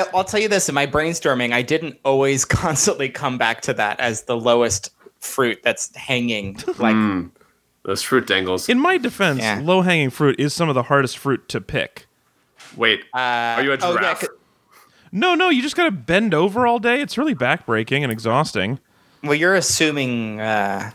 I, I'll tell you this: in my brainstorming, I didn't always constantly come back to that as the lowest fruit that's hanging. Like, Hmm. Those fruit dangles. In my defense, Yeah. low hanging fruit is some of the hardest fruit to pick. Wait, are you a oh, yeah, giraffe? c- No, no, you just gotta bend over all day. It's really backbreaking and exhausting. well, you're assuming uh,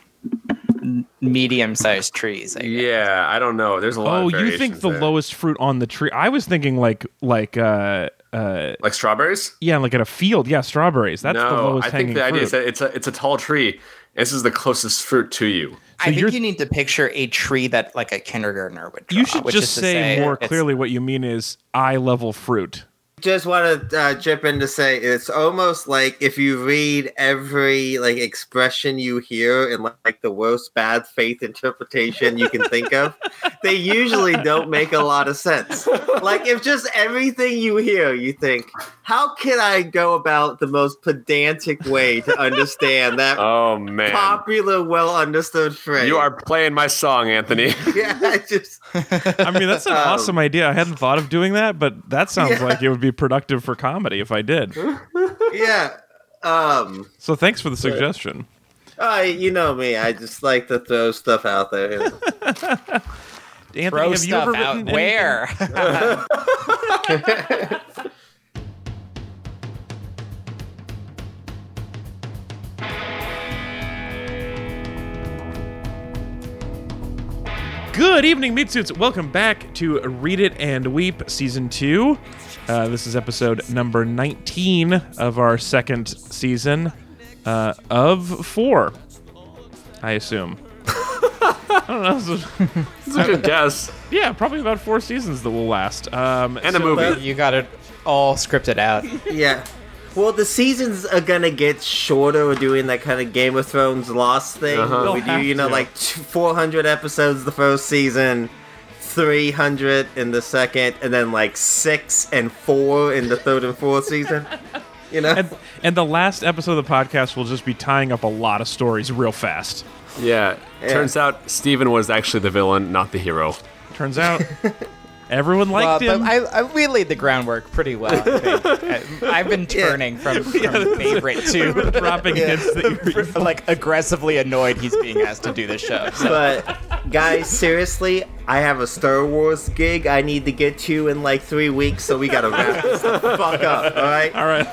medium-sized trees. I guess. yeah, I don't know. There's a lot. Of Oh, you think the there. lowest fruit on the tree? I was thinking like like uh uh like strawberries? yeah, like at a field. Yeah, strawberries. That's the no, lowest I hanging think the idea fruit. is that it's a it's a tall tree. This is the closest fruit to you. I you're- think you need to picture a tree that like a kindergartner would. Draw, you should which just is to say, more clearly what you mean is eye level fruit. Just want to uh, chip in to say it's almost like if you read every like expression you hear in like the worst bad faith interpretation you can think of, they usually don't make a lot of sense. Like if just everything you hear, you think, how can I go about the most pedantic way to understand that Oh man, popular, well understood phrase? you are playing my song, Anthony. yeah, I just I mean, that's an Um, awesome idea. I hadn't thought of doing that, but that sounds Yeah. like it would be productive for comedy if I did. yeah. Um, So thanks for the suggestion. I, you know me, I just like to throw stuff out there. Anthony, Throw have you ever out written where? Good evening, Meat Suits. Welcome back to Read It and Weep Season 2. Uh, this is episode number 19 of our second season uh, of four, I assume. I don't know. so- That's a good guess. yeah, probably about four seasons that will last. Um, And a movie. you got it all scripted out. yeah. Well, the seasons are gonna get shorter. We're doing that kind of Game of Thrones Lost thing. Uh-huh. we do, you know, to. like 400 episodes the first season, 300 in the second, and then like six and four in the third and fourth season. You know? And, and the last episode of the podcast will just be tying up a lot of stories real fast. Yeah. Yeah. Turns out Steven was actually the villain, not the hero. Turns out everyone liked but him. I, I, we laid the groundwork pretty well. I think. I, I've been turning from, from favorite to dropping hints that you like aggressively annoyed he's being asked to do this show. So. But guys, seriously, I have a Star Wars gig I need to get to in like three weeks, so we gotta wrap this the fuck up. All right. All right.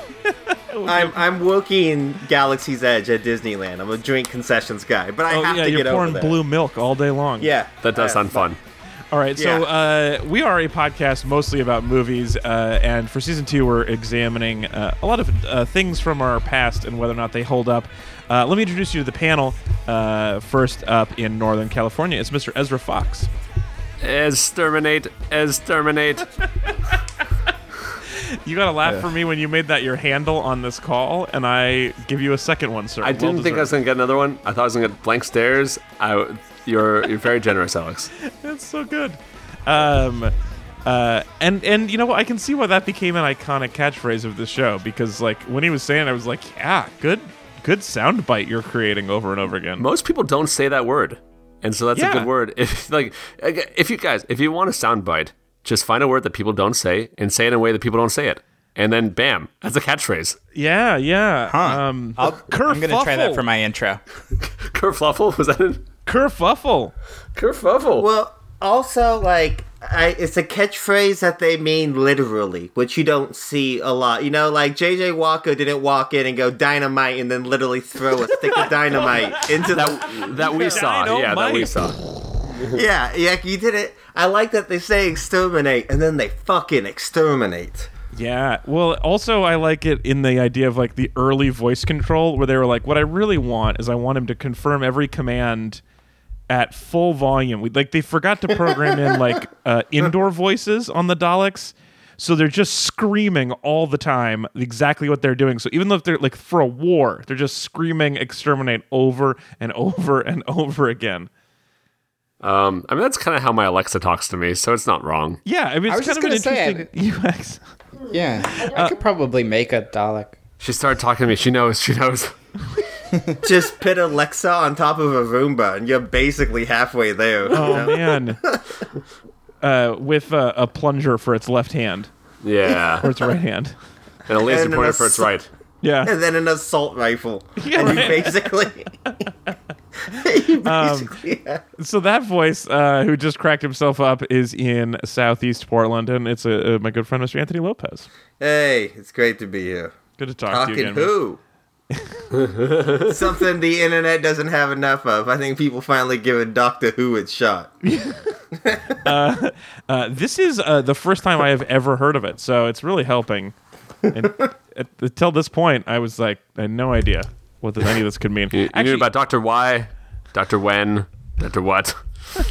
I'm I'm working Galaxy's Edge at Disneyland. I'm a drink concessions guy, but I Oh have yeah, to you're get pouring there. blue milk all day long. Yeah, That does Uh, sound fun. All right, so uh, we are a podcast mostly about movies, uh, and for season two, we're examining uh, a lot of uh, things from our past and whether or not they hold up. Uh, let me introduce you to the panel. Uh, first up in Northern California, it's Mr. Ezra Fox. Exterminate, exterminate. You got to laugh for me when you made that your handle on this call, and I give you a second one, sir. I didn't think I was gonna get another one. I thought I was gonna get blank stares. I, you're you're very generous, Alex. That's so good. Um, uh, and and you know what? I can see why that became an iconic catchphrase of the show because like when he was saying, it, I was like, yeah, good, good soundbite you're creating over and over again. Most people don't say that word, and so that's Yeah. a good word. If like, if you guys, if you want a soundbite, just find a word that people don't say and say it in a way that people don't say it, and then bam, that's a catchphrase. Yeah, yeah. Huh. Um, I'll, I'm gonna try that for my intro. Kerfluffle was that it? kerfuffle. Kerfuffle. Well, also like I, it's a catchphrase that they mean literally, which you don't see a lot. You know, like JJ Walker didn't walk in and go dynamite and then literally throw a stick of dynamite into the. that we saw. Yeah, that we saw. Yeah, yeah, you did it. I like that they say exterminate and then they fucking exterminate. Yeah. Well, also I like it in the idea of like the early voice control where they were like, what I really want is I want him to confirm every command at full volume. We, like they forgot to program in like uh, indoor voices on the Daleks. So they're just screaming all the time exactly what they're doing. So even though if they're like for a war, they're just screaming exterminate over and over and over again. Um, I mean that's kind of how my Alexa talks to me, so it's not wrong. Yeah, I mean I it's was kind just of an gonna say, interesting UX. Yeah, I could probably make a Dalek. She started talking to me. She knows. She knows. Just put Alexa on top of a Roomba and you're basically halfway there. you Oh know? man. Uh, with uh, a plunger for its left hand Yeah. or its right hand. And a laser And an pointer for its right. Yeah. and then an assault rifle. Yeah, and you basically, you Um, basically have- So that voice, uh, who just cracked himself up, is in Southeast Portland, and it's uh, uh, my good friend Mr. Anthony Lopez. hey, it's great to be here. Good to talk to you Talking again. who? Something the internet doesn't have enough of. I think people finally giving Doctor Who its shot. Uh, this is uh, the first time I have ever heard of it, so it's really helping. And until this point, I was like, I had no idea what this, any of this could mean. You, you knew about Doctor Y, Doctor When, Doctor What.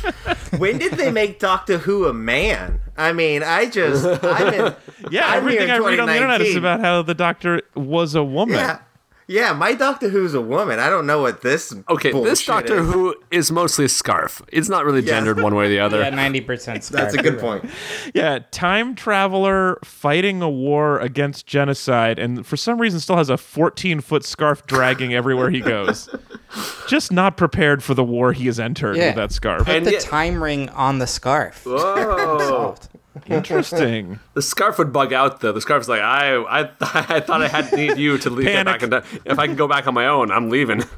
When did they make Doctor Who a man? I mean, I just, I'm in, yeah, I'm here everything in I read on the internet is about how the Doctor was a woman. Yeah, yeah. My Doctor Who's a woman. I don't know what this. Okay, this Doctor is. Who is mostly a scarf. It's not really Yeah. gendered one way or the other. Yeah, ninety percent. That's a good point. Yeah, time traveler fighting a war against genocide, and for some reason still has a 14 foot scarf dragging everywhere he goes. Just not prepared for the war he has entered Yeah. with that scarf. Put And the yet- time ring on the scarf. Whoa. Interesting. The scarf would bug out though. The scarf's like, I, I, I thought I had to need you to leave get Panic. back. If I can go back on my own, I'm leaving.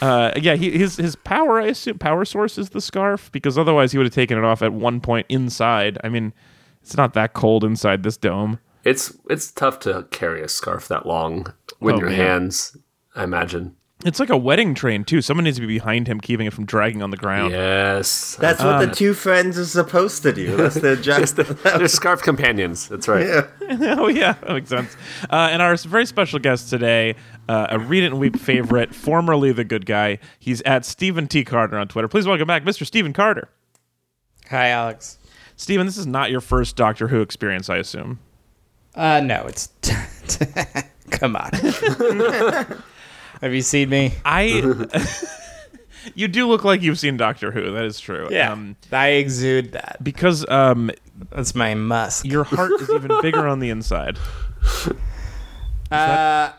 Uh, yeah, he, his his power, I assume, power source is the scarf because otherwise he would have taken it off at one point inside. I mean, it's not that cold inside this dome. It's it's tough to carry a scarf that long with Oh, your man. hands. I imagine. It's like a wedding train too. Someone needs to be behind him, keeping it from dragging on the ground. Yes, That's what Um, the two friends are supposed to do. That's their job. they're scarf companions. That's right. yeah. oh yeah, that makes sense. Uh, and our very special guest today, uh, a Read It and Weep favorite, formerly the good guy. He's at Stephen T. Carter on Twitter. Please welcome back, Mr. Stephen Carter. Hi, Alex. Stephen, this is not your first Doctor Who experience, I assume. Uh, no, it's. Come on. Have you seen me? I. you do look like you've seen Doctor Who. That is true. Yeah, Um, I exude that. because um, That's my musk. your heart is even bigger on the inside. uh,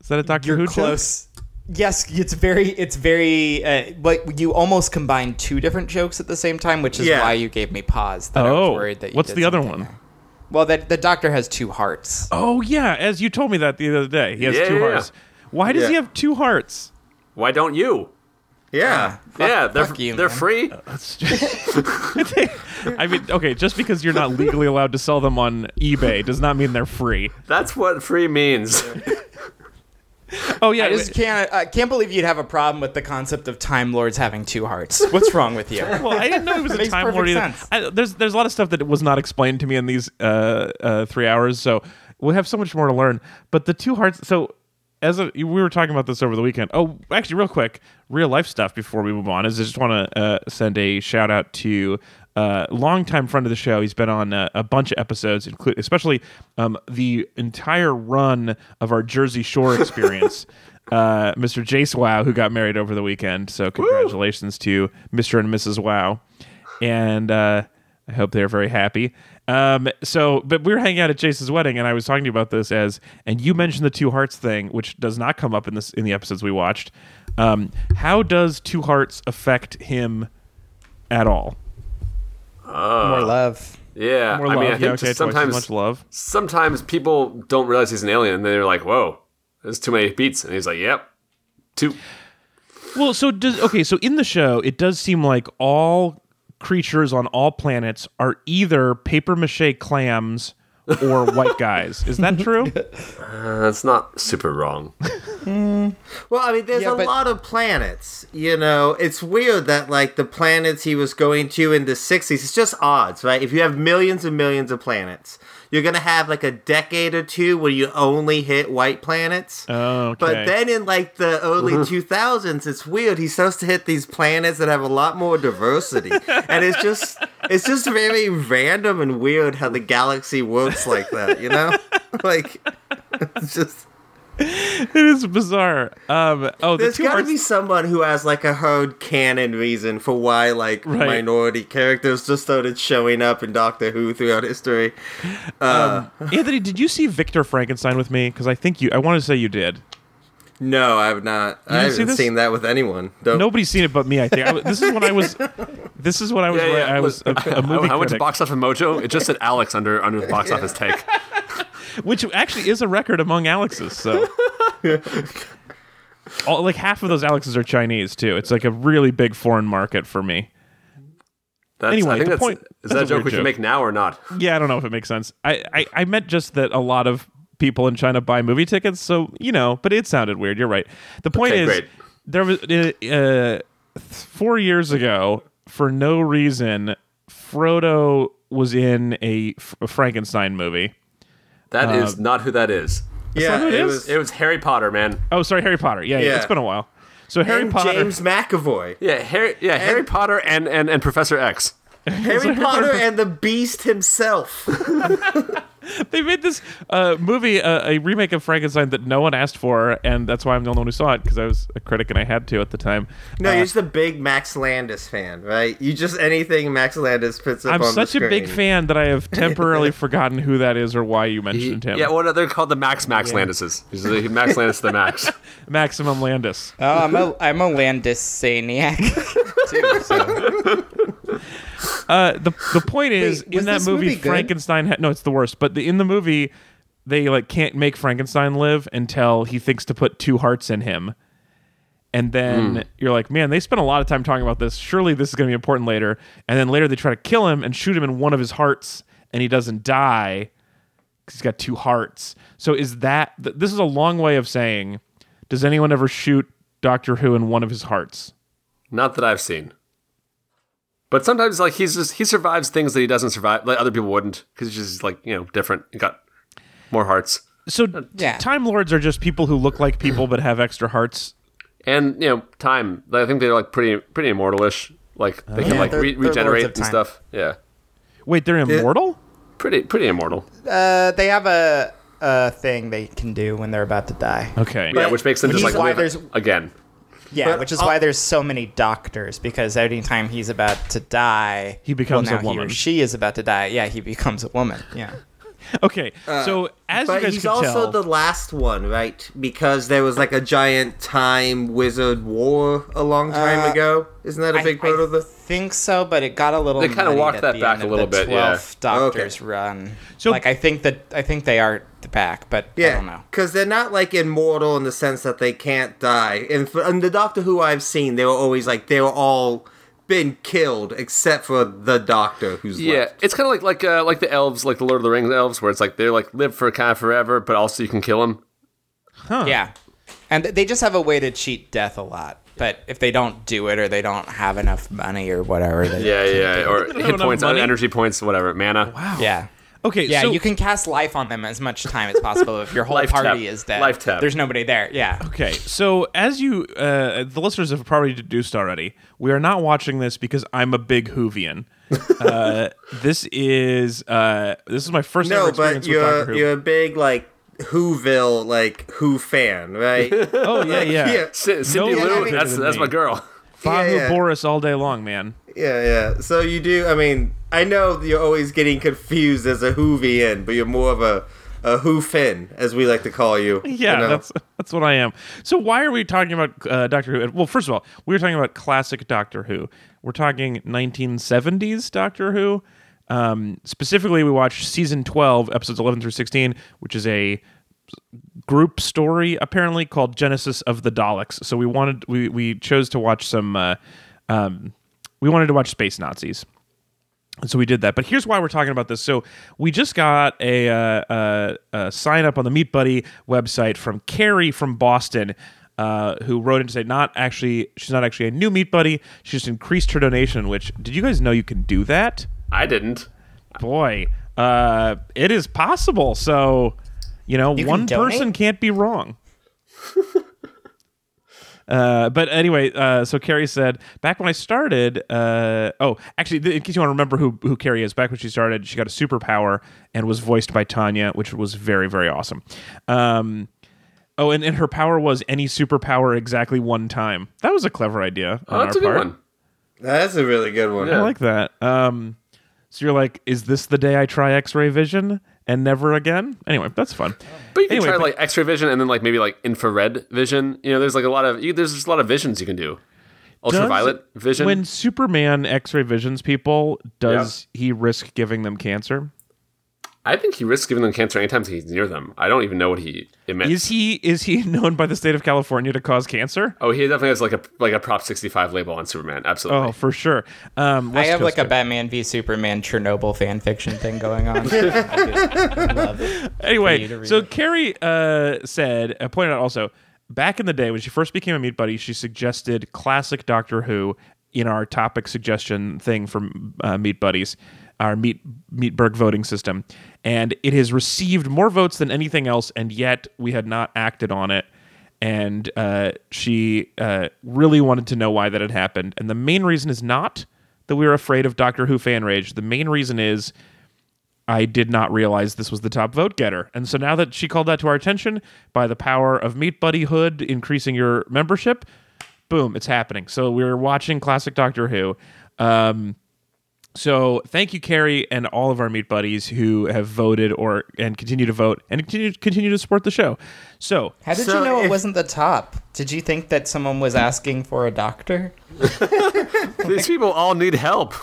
Is that a Doctor you're Who joke? close. Yes, it's very, it's very. Uh, but you almost combined two different jokes at the same time, which is Yeah. why you gave me pause. That I Oh, was worried that. You what's did the other one? there. Well, that the doctor has two hearts. Oh yeah, as you told me that the other day, he has Yeah, two yeah, hearts. Why does he have two hearts? Why don't you? Yeah. Fuck- yeah, they're fuck you, they're man. free. That's I mean, okay, just because you're not legally allowed to sell them on eBay does not mean they're free. That's what free means. Oh yeah, I just can't. I can't believe you'd have a problem with the concept of Time Lords having two hearts. What's wrong with you? well, I didn't know he was a Makes time lord either. sense. I, there's there's a lot of stuff that was not explained to me in these uh, uh, three hours, so we'll have so much more to learn. But the two hearts, so as a, we were talking about this over the weekend. Oh, actually, real quick, real life stuff before we move on is I just want to uh, send a shout out to uh, longtime friend of the show. He's been on uh, a bunch of episodes, include especially um, the entire run of our Jersey Shore experience. uh, Mr. Jace Wow, who got married over the weekend. So congratulations to Mr. and Mrs. Wow, and uh, I hope they're very happy. Um, so, but we were hanging out at Jace's wedding, and I was talking to you about this as, and you mentioned the two hearts thing, which does not come up in this in the episodes we watched. Um, how does two hearts affect him at all? More love. Yeah, More I love, mean, I yeah, just okay, twice sometimes much love. sometimes people don't realize he's an alien, and they're like, "Whoa, there's too many beats," and he's like, "Yep, two. Well, so does okay. So in the show, it does seem like all creatures on all planets are either paper mache clams or white guys. Is that true? Uh, that's not super wrong. Well, I mean, there's Yeah, a but- lot of planets. You know, it's weird that like the planets he was going to in the '60s. It's just odds, right? If you have millions and millions of planets, you're gonna have like a decade or two where you only hit white planets. Oh, okay. But then in like the early mm-hmm. 2000s, it's weird. He starts to hit these planets that have a lot more diversity, and it's just it's just very random and weird how the galaxy works like that. You know, like it's just. It is bizarre. Um, oh, the There's two got to hearts. be someone who has like a hard canon reason for why like Right. minority characters just started showing up in Doctor Who throughout history. Uh, Anthony, did you see Victor Frankenstein with me? Because I think you. I want to say you did. no, I've not. I didn't see haven't seen that with anyone. Don't, Nobody's seen it but me. I think I, this is when I was. This is when I was. Yeah, yeah. I was a, a movie I, I went to. Box Office Mojo. It just said Alex under under the box office take. Which actually is a record among Alexes. So, all, like half of those Alexes are Chinese too. It's like a really big foreign market for me. That's, Anyway, I think the that's, point- is that a joke we should joke. make now or not? Yeah, I don't know if it makes sense. I, I, I meant just that a lot of people in China buy movie tickets, so you know. But it sounded weird. You're right. The point Okay, is, great. there was uh, uh, four years ago, for no reason, Frodo was in a, F- a Frankenstein movie. That is uh, not who that is. Yeah, it it is? was It was Harry Potter, man. Oh, sorry, Harry Potter. Yeah, yeah. Yeah. it's been a while. So Harry and Potter. James McAvoy. Yeah, Harry. Yeah, Harry Potter and, and and Professor X. Harry Potter and the Beast himself. they made this uh, movie, uh, a remake of Frankenstein that no one asked for, and that's why I'm the only one who saw it because I was a critic and I had to at the time. No, Uh, you're just a big Max Landis fan, right? You just anything Max Landis puts up I'm on such the a big fan that I have temporarily forgotten who that is or why you mentioned him. Yeah, well, they're called the Max Max Landises. He's the- Max Landis the Max. Maximum Landis. Oh, I'm a I'm a Landisaniac too. So. Uh, the the point is Wait, in that movie, movie? Frankenstein. Ha- no, it's the worst. But the, in the movie, they like can't make Frankenstein live until he thinks to put two hearts in him. And then you're like, man, they spent a lot of time talking about this. Surely this is going to be important later. And then later they try to kill him and shoot him in one of his hearts, and he doesn't die because he's got two hearts. So is that th- this is a long way of saying, does anyone ever shoot Doctor Who in one of his hearts? Not that I've seen. But sometimes, like he's just he survives things that he doesn't survive, like other people wouldn't, because he's just like you know different. He got more hearts, So t- Yeah. Time Lords are just people who look like people but have extra hearts. and you know time. I think they're like pretty pretty immortalish. Like they can Yeah, like they're- re- they're regenerate and time. stuff. Yeah, Wait, they're immortal? pretty pretty immortal. Uh, they have a a thing they can do when they're about to die. Okay. yeah, which makes them just like why live there's- again. Yeah, But which is I'll- why there's so many doctors because every time he's about to die, He becomes well, a woman. He she is about to die. Yeah, he becomes a woman. Yeah. Okay. so as you But guys he's can also tell, the last one, right? Because there was like a giant time wizard war a long time Uh, ago. Isn't that a big I, part I of the? think so, but it got a little. They kinda muddied walked that back a little the bit, yeah. 12 Doctors run. So- like I think that I think they are the back, but I Yeah, don't know. because they're not like immortal in the sense that they can't die. And for, in the Doctor Who I've seen, they were always like they were all been killed except for the Doctor who's Yeah, left. it's kind of like like uh, like the elves, like the Lord of the Rings elves, where it's like they're like live for kind of forever, but also you can kill them. Huh? Yeah, and they just have a way to cheat death a lot. But if they don't do it or they don't have enough money or whatever, they, Yeah, yeah, or hit points, money? energy points, whatever, mana. wow. yeah. Okay. Yeah, so, you can cast life on them as much time as possible. If your whole Life party tap. is dead, Life tap. there's nobody there. Yeah. Okay, so as you, uh, the listeners have probably deduced already, we are not watching this because I'm a big Whovian. uh, this is uh, this is my first ever No, experience but with Doctor you're Who. you're a big like Whoville like Who fan, right? oh yeah, yeah. yeah, C- Cindy No Lou, that's that's me. my girl. Bahu Yeah, yeah. Boris all day long, man. yeah, yeah. So you do. I mean, I know you're always getting confused as a Whovian, but you're more of a a Who Fin, as we like to call you. Yeah, you know? that's that's what I am. So why are we talking about uh, Doctor Who? Well, first of all, we were talking about classic Doctor Who. We're talking 1970s Doctor Who. Um, specifically, we watched season 12, episodes 11 through 16, which is a group story apparently called Genesis of the Daleks. So we wanted we we chose to watch some. Uh, um, we wanted to watch Space Nazis. And so we did that. But here's why we're talking about this. So we just got a, uh, uh, a sign up on the Meat Buddy website from Carrie from Boston, uh, who wrote in to say not actually she's not actually a new Meat Buddy. She just increased her donation. Which did you guys know you can do that? I didn't. Boy, uh, it is possible. So you know, You one donate? person can't be wrong. Uh, but anyway, uh, so Carrie said back when I started. Uh, oh, actually, th- in case you want to remember who who Carrie is, back when she started, she got a superpower and was voiced by Tanya, which was very very awesome. Um, oh, and, and her power was any superpower exactly one time. That was a clever idea on Oh, that's our a good part. one. That's a really good one. I like that. Um, so you're like, is this the day I try X-ray vision and never again? Anyway, that's fun. But you can Anyway, try like X-ray vision and then like maybe like infrared vision. You know, there's like a lot of you, there's just a lot of visions you can do. Ultraviolet vision. When Superman X-ray visions people, does he risk giving them cancer? I think he risks giving them cancer anytime he's near them. I don't even know what he emits. Is he is he known by the state of California to cause cancer? oh, he definitely has like a like a Prop 65 label on Superman. Absolutely. Oh, for sure. Um, I West have like Coast a Batman v Superman Chernobyl fan fiction thing going on. I love it. for you to Anyway, so it. Carrie uh, said, uh, pointed out also, back in the day when she first became a Meat Buddy, she suggested classic Doctor Who in our topic suggestion thing for uh, Meat Buddies, our Meat Meatberg voting system, and it has received more votes than anything else, and yet we had not acted on it. And uh, she uh, really wanted to know why that had happened, and the main reason is not that we were afraid of Doctor Who fan rage. The main reason is I did not realize this was the top vote getter. And so now that she called that to our attention by the power of Meat Buddyhood increasing your membership, boom, it's happening. So we're watching classic Doctor Who. Um, so thank you, Carrie, and all of our meat buddies who have voted or and continue to vote and continue continue to support the show. So How did So you know it wasn't the top? Did you think that someone was asking for a doctor? These people all need help.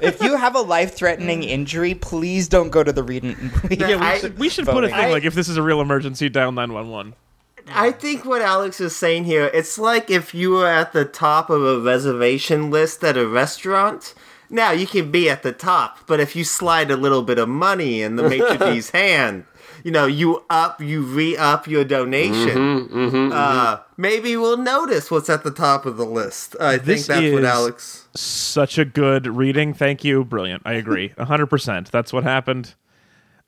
If you have a life-threatening injury, please don't go to the read. yeah, we I- should, we should put a thing I- like if this is a real emergency, dial nine one one. I think what Alex is saying here, it's like if you were at the top of a reservation list at a restaurant. Now you can be at the top, but if you slide a little bit of money in the maitre d's hand, you know, you up, you re-up your donation. uh, maybe we'll notice what's at the top of the list. I This think that's what Alex. Such a good reading. Thank you. Brilliant. I agree. hundred percent. That's what happened.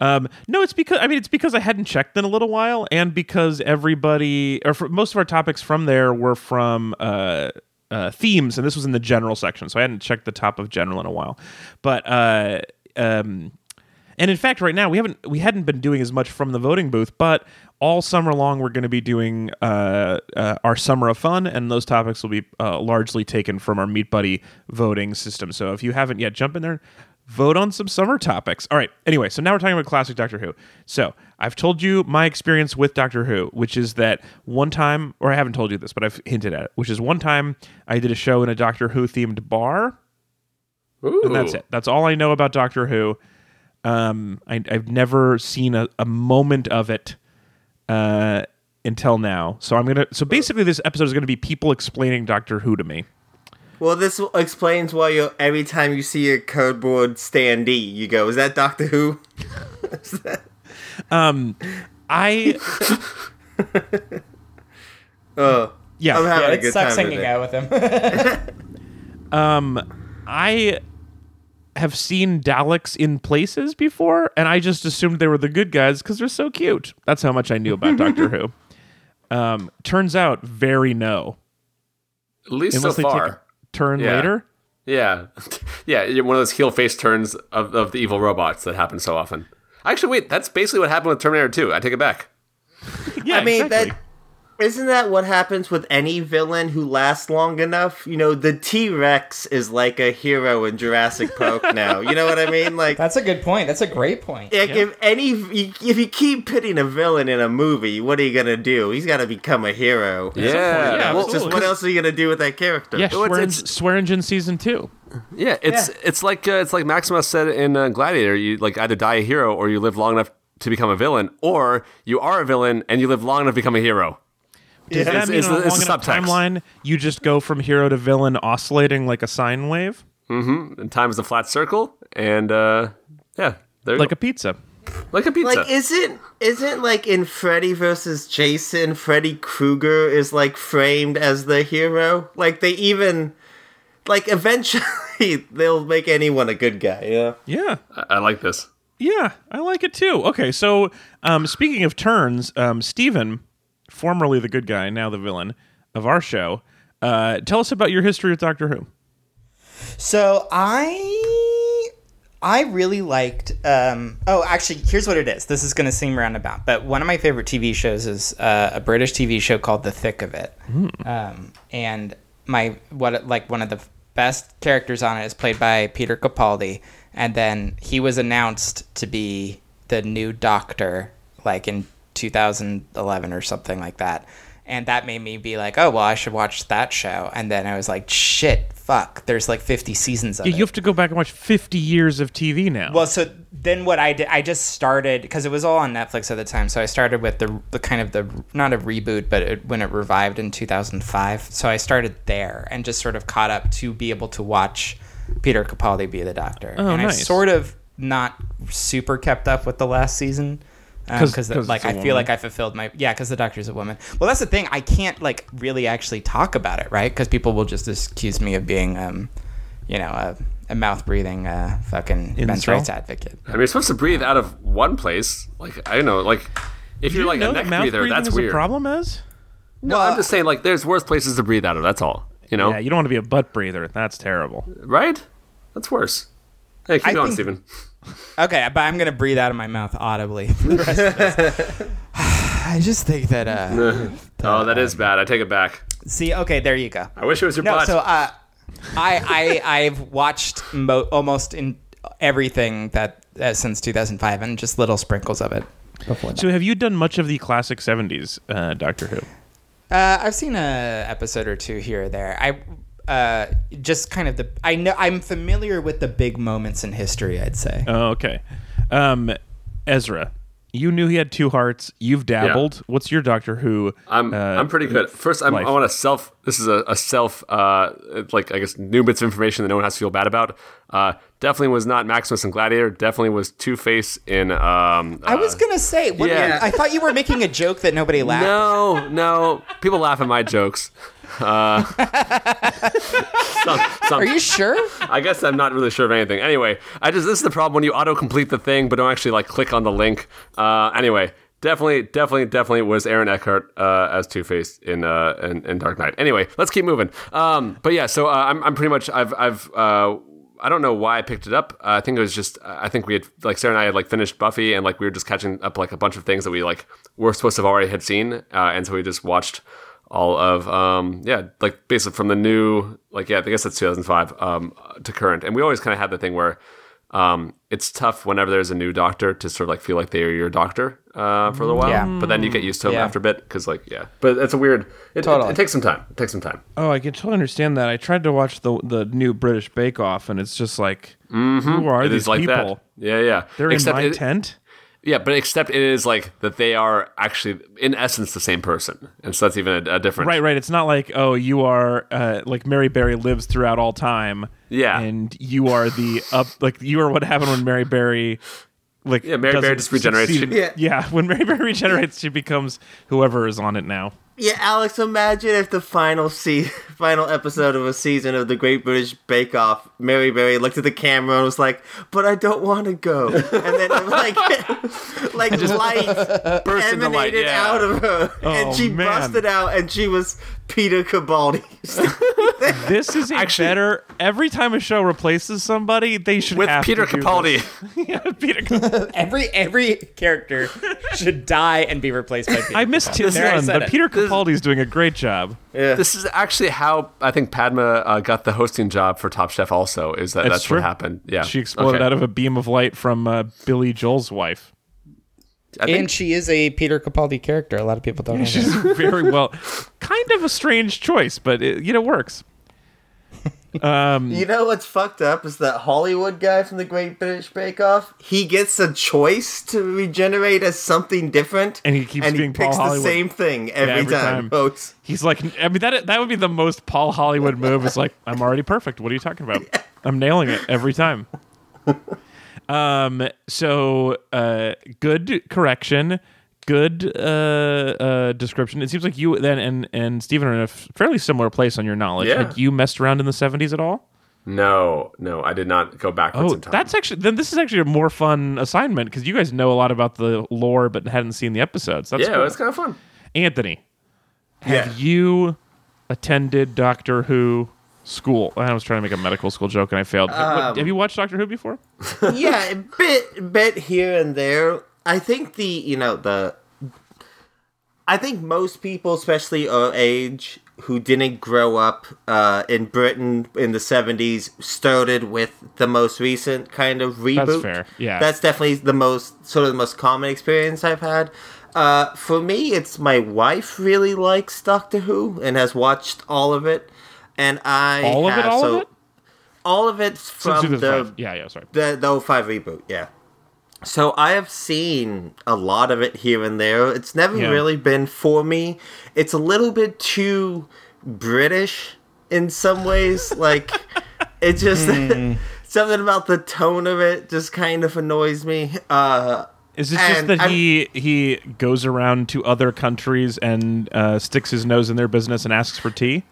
Um, no, it's because I mean it's because I hadn't checked in a little while, and because everybody or most of our topics from there were from uh, uh, themes, and this was in the general section, so I hadn't checked the top of general in a while. But uh, um, and in fact, right now we haven't we hadn't been doing as much from the voting booth, but all summer long we're going to be doing uh, uh, our summer of fun, and those topics will be uh, largely taken from our Meat Buddy voting system. So if you haven't yet, jump in there, vote on some summer topics. All right. Anyway, so now we're talking about classic Doctor Who. So I've told you my experience with Doctor Who, which is that one time, or I haven't told you this, but I've hinted at it, which is one time I did a show in a Doctor Who themed bar. Ooh. And that's it. That's all I know about Doctor Who. Um, I, I've never seen a, a moment of it uh, until now. So I'm gonna. So basically, this episode is gonna be people explaining Doctor Who to me. Well, this explains why you every time you see a cardboard standee, you go, "Is that Doctor Who?" I Oh, yeah. I'm having Yeah, a it good sucks time hanging today. out with him. um, I have seen Daleks in places before, and I just assumed they were the good guys because they're so cute. That's how much I knew about Doctor Who. Um, turns out, very no. At least Unless so they take far. a turn Yeah. later. Yeah, yeah, one of those heel face turns of, of the evil robots that happen so often. Actually, wait, that's basically what happened with Terminator 2. I take it back. Yeah, I mean, exactly. that isn't that what happens with any villain who lasts long enough? You know, the T Rex is like a hero in Jurassic Park now. You know what I mean? Like, That's a good point. That's a great point. like if any, if you keep pitting a villain in a movie, what are you gonna do? He's got to become a hero. Yeah, Yeah, well. Just what else are you gonna do with that character? yeah, Well, it's- Swearengen, Swearengen season two. yeah. It's it's like uh, it's like Maximus said in uh, Gladiator. You like either die a hero or you live long enough to become a villain, or you are a villain and you live long enough to become a hero. Does that It's- mean it's on a the- it's long the enough subtext. timeline you just go from hero to villain oscillating like a sine wave, And time is a flat circle, and uh, yeah, there like go. a pizza? like a pizza. Like, isn't isn't like in Freddy versus Jason, Freddy Krueger is like framed as the hero? Like they even, like eventually they'll make anyone a good guy. Yeah. Yeah, I, I like this. yeah, I like it too. Okay, so um, speaking of turns, um, Steven, formerly the good guy, now the villain of our show, uh, tell us about your history with Doctor Who. So I I really liked um oh actually here's what it is. This is gonna seem roundabout, but one of my favorite TV shows is uh, a British TV show called The Thick of It. Um and my what like one of the best characters on it is played by Peter Capaldi and then he was announced to be the new doctor like in 2011 or something like that. And that made me be like, oh, well, I should watch that show. And then I was like, shit, fuck, there's like 50 seasons of You it. You have to go back and watch 50 years of TV now. Well, so then what I did, I just started because it was all on Netflix at the time. So I started with the the kind of the not a reboot, but it, when it revived in 2005. So I started there and just sort of caught up to be able to watch Peter Capaldi be the Doctor. Oh, and I nice. sort of not super kept up with the last season. 'Cause- Because 'cause like I feel woman. like I fulfilled my yeah because the doctor's a woman. Well, that's the thing. I can't like really actually talk about it, right? Because people will just accuse me of being, um, you know, a, a mouth breathing, uh, fucking men's rights advocate. I mean, you're supposed to breathe out of one place. Like I don't know, like if you you're like know a that neck mouth breather, breathing that's is weird. problem, is. No, I'm just saying, like there's worse places to breathe out of. That's all. You know, Yeah, you don't want to be a butt breather. That's terrible. right? That's worse. Hey, keep I going, think- Steven. Okay, but I'm gonna breathe out of my mouth audibly. for the rest of this. I just think that. Uh, Oh, that is bad. I take it back. see, okay, there you go. I wish it was your No, butt. so uh, I I I've watched mo- almost in everything that uh, since 2005, and just little sprinkles of it before that. So, have you done much of the classic 70s uh, Doctor Who? Uh, I've seen a episode or two here or there. I uh, just kind of the I know I'm familiar with the big moments in history. I'd say. Oh, okay. Um, Ezra, you knew he had two hearts. You've dabbled. What's your Doctor Who? I'm uh, I'm pretty good. First, I'm, life. I want to self. This is a, a self, uh, like I guess new bits of information that no one has to feel bad about. Uh, definitely was not Maximus and Gladiator. Definitely was Two Face in. Um, I was gonna say, what, yeah. I thought you were making a joke that nobody laughed. No, no. People laugh at my jokes. Uh, some, some, Are you sure? I guess I'm not really sure of anything. Anyway, I just this is the problem when you auto complete the thing but don't actually like click on the link. Uh, anyway, definitely, definitely, definitely was Aaron Eckhart uh, as Two Face in, uh, in in Dark Knight. Anyway, let's keep moving. Um, but yeah, so uh, I'm I'm pretty much I've I've. Uh, I don't know why I picked it up. Uh, I think it was just I think we had like Sarah and I had like finished Buffy and like we were just catching up like a bunch of things that we like were supposed to have already had seen, uh, and so we just watched all of um yeah like basically from the new like yeah I guess that's 2005 um to current, and we always kind of had the thing where um it's tough whenever there's a new doctor to sort of like feel like they are your doctor uh for a little while, Yeah. but then you get used to them Yeah. after a bit because like yeah, but it's a weird it, it- Totally. it takes some time. It takes some time. Oh, I can totally understand that. I tried to watch the the new British Bake Off, and it's just like, who are It these is like people? that. Yeah, yeah. They're Except in my it- tent. Yeah, but except it is like that they are actually in essence the same person, and so that's even a, a different. Right, right. It's not like oh, you are uh, like Mary Berry lives throughout all time. Yeah. and you are the up like you are what happened when Mary Berry. Like Yeah, Mary Berry just regenerates. She- Yeah. yeah. When Mary Berry regenerates, she becomes whoever is on it now. Yeah, Alex, imagine if the final se- final episode of a season of the Great British Bake Off, Mary Berry looked at the camera and was like, "But I don't want to go," and then like like light Burst into light, emanated yeah. out of her, Oh, and she man. busted out, and she was Peter Capaldi. This is a Actually- better. Every time a show replaces somebody, they should with have Peter to do Capaldi. this. yeah, Peter. Capaldi. Every every character should die and be replaced by. Peter I missed Capaldi. his one, but it. Peter Capaldi's doing a great job. yeah. This is actually how I think Padma uh, got the hosting job for Top Chef. Also, is that That's that's, true. what happened? Yeah, She exploded Okay. out of a beam of light from uh, Billy Joel's wife. I think and she is a Peter Capaldi character. A lot of people don't know. She's that. very well, kind of a strange choice, but it, you know works. Um, You know what's fucked up is that Hollywood guy from the Great British Bake Off. He gets a choice to regenerate as something different, And he keeps and being he Paul picks Hollywood. the same thing every, every time. time. folks. He's like, I mean, that that would be the most Paul Hollywood move. It's like, I'm already perfect. What are you talking about? I'm nailing it every time. Um. So, uh, good correction, good uh, uh description. It seems like you then and and Stephen are in a fairly similar place on your knowledge. Yeah. Like you messed around in the 70s at all? no, no, I did not go backwards Oh, in time. that's actually then. This is actually a more fun assignment because you guys know a lot about the lore but hadn't seen the episodes. That's yeah, cool. it's kind of fun. Anthony, have Yeah. you attended Doctor Who school? I was trying to make a medical school joke and I failed. What- Um, have you watched Doctor Who before? yeah, a bit bit here and there. I think the you know the I think most people, especially our age, who didn't grow up uh, in Britain in the seventies, started with the most recent kind of reboot. fair, yeah. that's definitely the most sort of the most common experience I've had. Uh, for me, it's my wife really likes Doctor Who and has watched all of it. and I All of it, all so of it? all of it from 2005. the yeah, yeah, sorry. the the 05 reboot, yeah. So I have seen a lot of it here and there. It's never Yeah. really been for me. It's a little bit too British in some ways. like it just something about the tone of it just kind of annoys me. Uh Is it just that I'm- he he goes around to other countries and uh, sticks his nose in their business and asks for tea?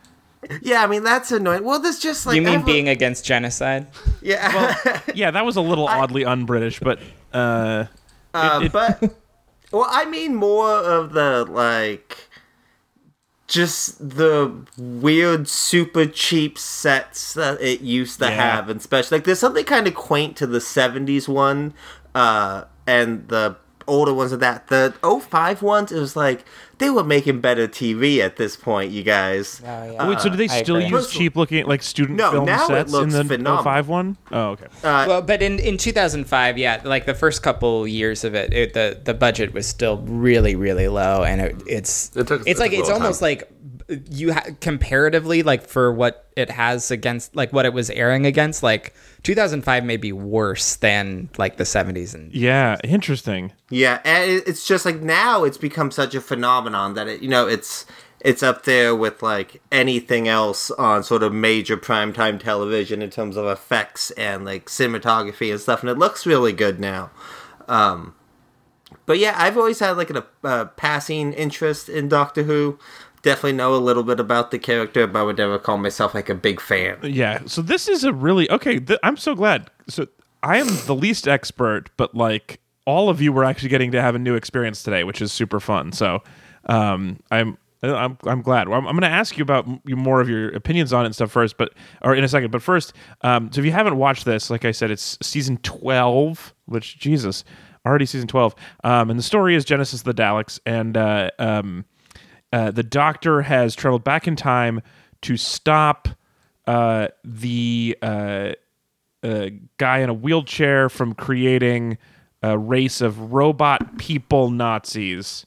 yeah, I mean that's annoying. Well, this just like you mean every- being against genocide? yeah. Yeah, that was a little oddly un-British, but uh, Uh, it- but well, I mean more of the like just the weird super cheap sets that it used to Yeah. have and especially like there's something kind of quaint to the 70s one uh and the older ones of that the 05 ones it was like they were making better tv at this point you guys Oh, yeah. wait, so do they I still agree. use cheap looking like student No, film now it sets in the phenomenal. 05 one? Oh, okay. Uh, well, but in, in 2005, yeah, like the first couple years of it, it the the budget was still really really low, and it, it's It took- it's it like took a it's little almost time. like you ha- comparatively like for what it has against like what it was airing against, like 2005 may be worse than like the 70s and Yeah, interesting. Yeah, and it's just like now it's become such a phenomenon that it, you know, it's it's up there with like anything else on sort of major primetime television in terms of effects and like cinematography and stuff, and it looks really good now. Um, but yeah, I've always had like a uh, passing interest in Doctor Who. Definitely know a little bit about the character, but I would never call myself like a big fan. Yeah. So this is a really okay. Th- I'm so glad. So I am the least expert, but like all of you were actually getting to have a new experience today, which is super fun. So um, I'm. I'm I'm glad. I'm, I'm going to ask you about more of your opinions on it and stuff first, but or in a second. But first, um, so if you haven't watched this, like I said, it's season twelve. Which Jesus, already season twelve. Um, and the story is Genesis the Daleks, and uh, um, uh, the Doctor has traveled back in time to stop uh, the uh, uh, guy in a wheelchair from creating a race of robot people Nazis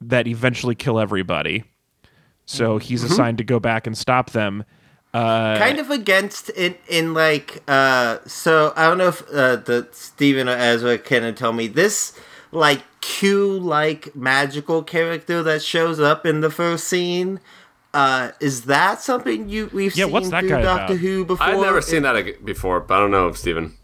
that eventually kill everybody. So he's assigned to go back and stop them. Uh, kind of against it in like uh so I don't know if uh the Steven or Ezra can tell me this like Q like magical character that shows up in the first scene uh is that something you we've Yeah, seen what's that through guy Doctor about? Who before? I've never seen that before, but I don't know, Stephen.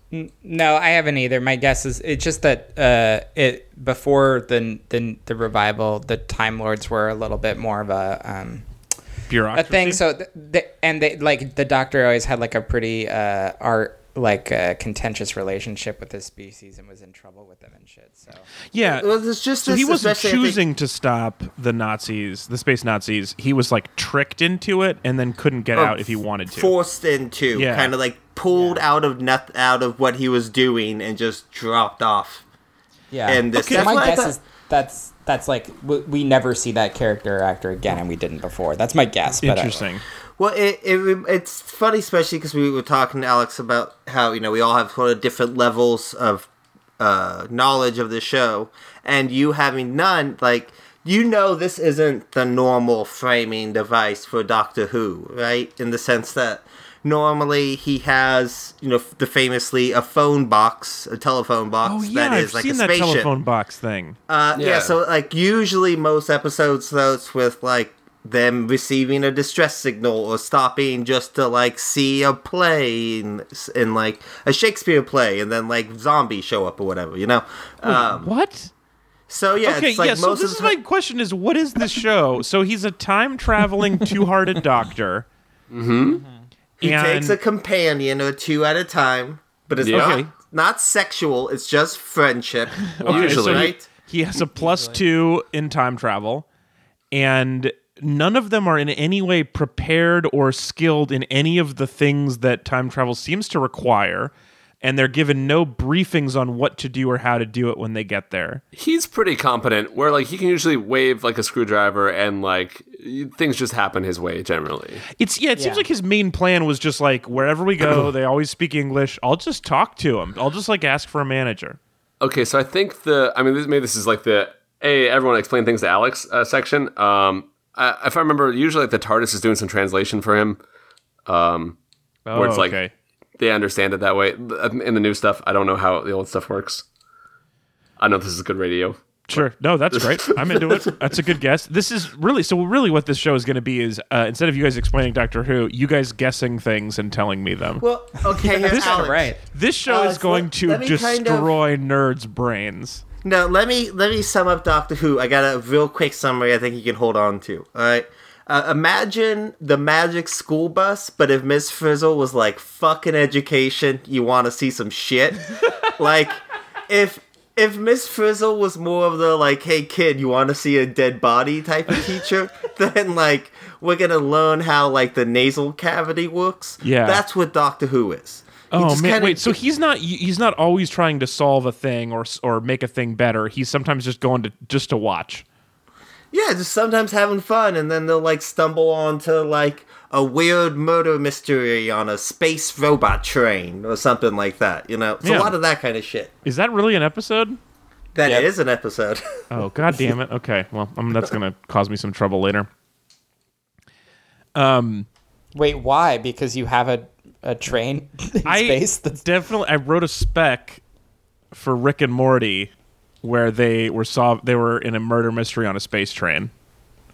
No, I haven't either. My guess is it's just that uh, it before the, the the revival, the Time Lords were a little bit more of a um, a bureaucracy. thing. So th- th- and they like the Doctor always had like a pretty uh, art like a contentious relationship with this species and was in trouble with them and shit. So yeah. Well, it's just so he wasn't especially, think- choosing to stop the Nazis, the space Nazis. He was like tricked into it and then couldn't get out if he wanted to. forced into Yeah. kind of like pulled out of noth- out of what he was doing and just dropped off. yeah, And this- So that's my guess thought- is that's that's like we, we never see that character or actor again, and we didn't before. That's my guess. But uh, I- Interesting. Well, it, it it's funny, especially because we were talking to Alex about how you know we all have sort of different levels of uh, knowledge of the show, and you having none, like you know, this isn't the normal framing device for Doctor Who, right? In the sense that normally he has, you know, the famously a phone box, a telephone box Oh yeah, that I've like seen a that spaceship. telephone box thing. Uh, yeah. Yeah. so like usually most episodes starts with like them receiving a distress signal or stopping just to like see a play in, in like a Shakespeare play, and then like zombies show up or whatever, you know. Um, what? so yeah, okay, it's like yeah. So this of is the my question: is what is this show? So he's a time traveling two hearted doctor. He and takes a companion or two at a time, but it's Yeah. not Okay. not sexual. It's just friendship. Usually. so he- right? he has a plus two in time travel, and none of them are in any way prepared or skilled in any of the things that time travel seems to require. And they're given no briefings on what to do or how to do it when they get there. He's pretty competent, where like he can usually wave like a screwdriver and like things just happen his way generally. It's yeah. It seems like his main plan was just like wherever we go, they always speak English. I'll just talk to him. I'll just like ask for a manager. Okay, so I think the I mean this, maybe this is like the hey everyone explain things to Alex uh, section. Um, I, if I remember, usually like the TARDIS is doing some translation for him. Um, Oh, Where it's like- okay. they understand it that way. In the new stuff, I don't know how the old stuff works. I know this is good radio. Sure. No, that's great. I'm into it. That's a good guess. This is really so. Really, what this show is going to be is uh, instead of you guys explaining Doctor Who, you guys guessing things and telling me them. Well, okay, here's That's Alex. right. this show Alex, is going let- to let me kind of- destroy nerds' brains. No, let me let me sum up Doctor Who. I got a real quick summary. I think you can hold on to. All right. Uh, imagine the magic school bus, but if Miss Frizzle was like fucking education, you want to see some shit. like, if if Miss Frizzle was more of the like, hey kid, you want to see a dead body type of teacher, then like we're gonna learn how like the nasal cavity works. Yeah. that's what Doctor Who is. He Oh man, kinda- wait. So he's not he's not always trying to solve a thing or or make a thing better. He's sometimes just going to just to watch. Yeah, just sometimes having fun, and then they'll like stumble onto like a weird murder mystery on a space robot train or something like that. You know, it's Yeah. a lot of that kind of shit. Is that really an episode? That is Yep. an episode. Oh god damn it. Okay. Well, um, that's going to cause me some trouble later. Um Wait, why? Because you have a a train in I space. That's definitely I wrote a spec for Rick and Morty where they were solved they were in a murder mystery on a space train.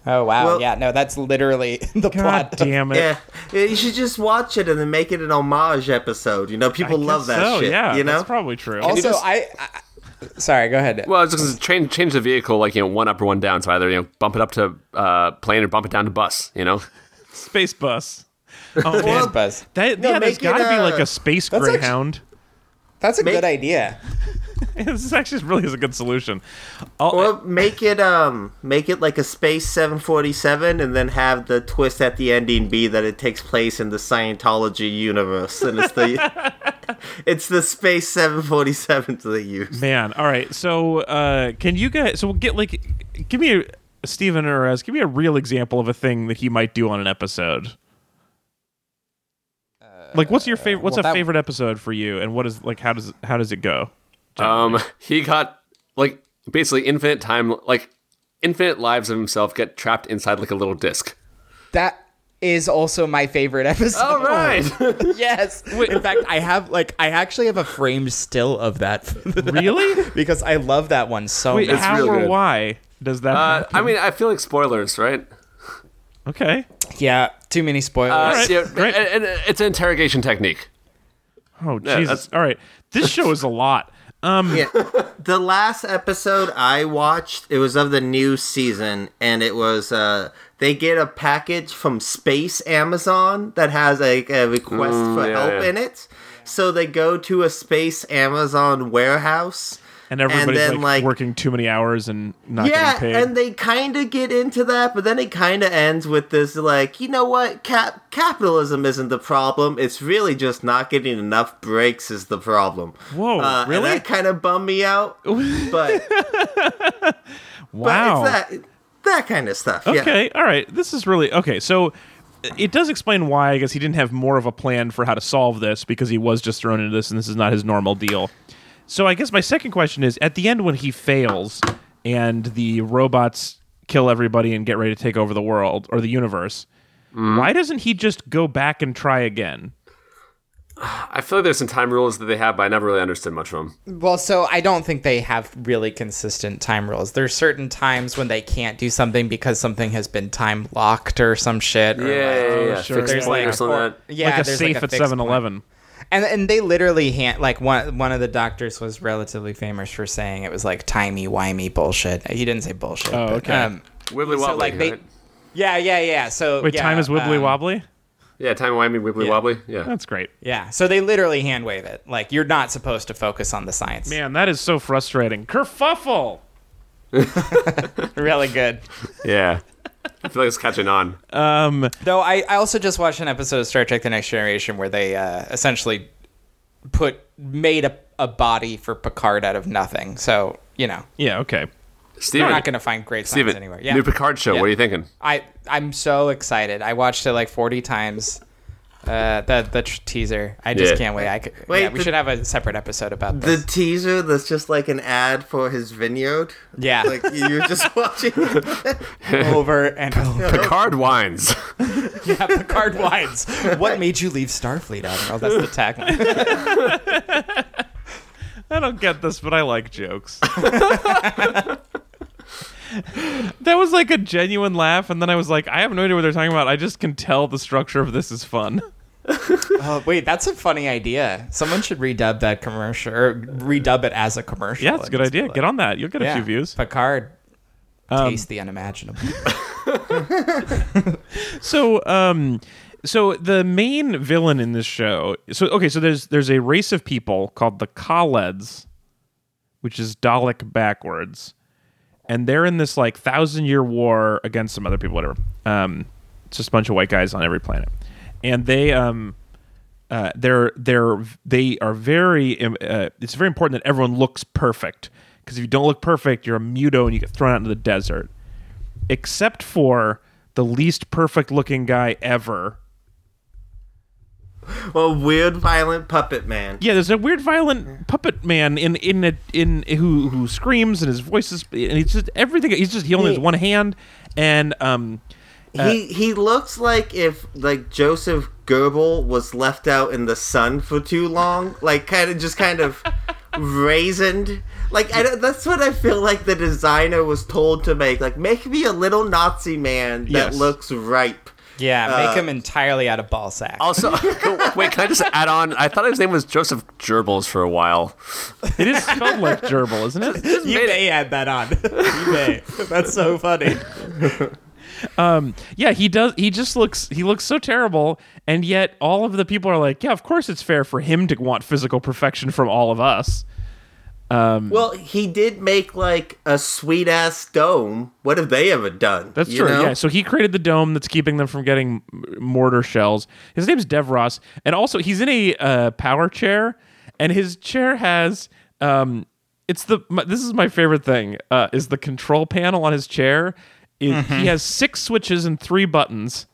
oh wow, Well- yeah, no, that's literally the God plot. damn it. yeah, Yeah, you should just watch it and then make it an homage episode. You know, people I love guess that so, shit. Yeah, you know, that's probably true. Also, just- I, I sorry, go ahead. Well, it's just change change the vehicle like you know one up or one down. So either you know bump it up to uh, plane or bump it down to bus. You know. space bus. Oh Space man. Buzz. That, No, yeah, there's make it, got to be like a space that's actu- greyhound. That's a Make- good idea. this actually really is a good solution. I'll, or make it um make it like a space 747 and then have the twist at the ending be that it takes place in the Scientology universe and it's the it's the space 747 they use. Man, all right. So, uh, can you guys? So, we'll get like, give me a Stephen or as give me a real example of a thing that he might do on an episode. Like, what's your favorite? What's well, a that- favorite episode for you? And what is like? How does how does it go? Um, he got like basically infinite time, like infinite lives of himself get trapped inside like a little disc. That is also my favorite episode. All right. yes. In fact, I have like I actually have a framed still of that. Really? because I love that one so Wait, much. how real or good. why does that? uh. I mean, I feel like spoilers, right? Okay. Yeah, too many spoilers. Uh, right, yeah, great. and- and it's an interrogation technique. Oh Jesus! that's- All right, this show is a lot. Um, Yeah. the last episode I watched, it was of the new season, and it was uh they get a package from Space Amazon that has like a request for yeah, help yeah. in it. So they go to a Space Amazon warehouse. And everybody's then, like, like- working too many hours and not yeah, getting paid. and they kind of get into that, but then it kind of ends with this like, you know what? Cap- capitalism isn't the problem. It's really just not getting enough breaks is the problem. Whoa, Uh, and really? that kind of bummed me out. But wow. But it's that that kind of stuff. Yeah. Okay, all right. This is really okay. So it does explain why I guess he didn't have more of a plan for how to solve this because he was just thrown into this and this is not his normal deal. So I guess my second question is at the end when he fails and the robots kill everybody and get ready to take over the world or the universe, mm. why doesn't he just go back and try again? I feel like there's some time rules that they have, but I never really understood much of them. Well, so I don't think they have really consistent time rules. There's certain times when they can't do something because something has been time locked or some shit. or Yeah, yeah, like- yeah. Oh, sure. Fixed There's point like or something or- like yeah, like a safe like a at fixed 7-Eleven. And and they literally hand like one one of the doctors was relatively famous for saying it was like timey wimey bullshit. He didn't say bullshit. Oh, but, okay. um, Wibbly so wobbly. like they, right? yeah, yeah, yeah. So Wait, yeah, time is wibbly um, wobbly? Yeah, time wimey, wibbly Yeah. wobbly. Yeah. That's great. Yeah, so they literally hand wave it. Like you're not supposed to focus on the science. Man, that is so frustrating. Kerfuffle! Really good. Yeah. I feel like it's catching on. Um, Though I, I also just watched an episode of Star Trek: The Next Generation where they uh, essentially put made a, a body for Picard out of nothing. So you know yeah, okay. Steven, you're not going to find great science Steven, anywhere. Yeah, new Picard show. Yeah. What are you thinking? I I'm so excited. I watched it like 40 times. Uh, the the tr- teaser. I just Yeah. can't wait. I could, Wait, yeah, we the- should have a separate episode about The this. teaser that's just like an ad for his vineyard. yeah, Like you're just watching. over and over. Picard wines. yeah, Picard wines. What made you leave Starfleet, Admiral? That's the tagline. I don't get this, but I like jokes. that was like a genuine laugh, and then I was like, I have no idea what they're talking about. I just can tell the structure of this is fun. Oh wait, that's a funny idea. Someone should redub that commercial or redub it as a commercial. Yeah, it's a good idea. Get on that. You'll get a Yeah. few views. Picard. Um, Taste the unimaginable. So, um, so the main villain in this show. So, okay, so there's there's a race of people called the Kaleds, which is Dalek backwards, and they're in this like thousand year war against some other people, whatever. Um, it's just a bunch of white guys on every planet, and they um. Uh, they're they're they are very. um, Uh, it's very important that everyone looks perfect because if you don't look perfect, you're a muto and you get thrown out into the desert. Except for the least perfect looking guy ever. well, weird, violent puppet man. Yeah, there's a weird violent puppet man in in a, in who who screams and his voice is and he's just everything. He's just he only has one hand and um he he looks like if like Joseph Goebbels was left out in the sun for too long, like kind of just kind of raisined. Like I, don't- that's what I feel like the designer was told to make. Like make me a little Nazi man that Yes. looks ripe. Yeah, make Uh, him entirely out of ball sack. Also, wait, can I just add on? I thought his name was Joseph Gerbils for a while. it is spelled like gerbil, isn't it? you may add that on. you may. That's so funny. Yeah, he does. He just looks. He looks so terrible, and yet all of the people are like, yeah, of course it's fair for him to want physical perfection from all of us. Um, well, he did make like a sweet ass dome. What have they ever done? That's true. know? Yeah. So he created the dome that's keeping them from getting mortar shells. His name's Davros, and also he's in a uh, power chair, and his chair has um, it's the my, this is my favorite thing uh, is the control panel on his chair. It, He has six switches and three buttons.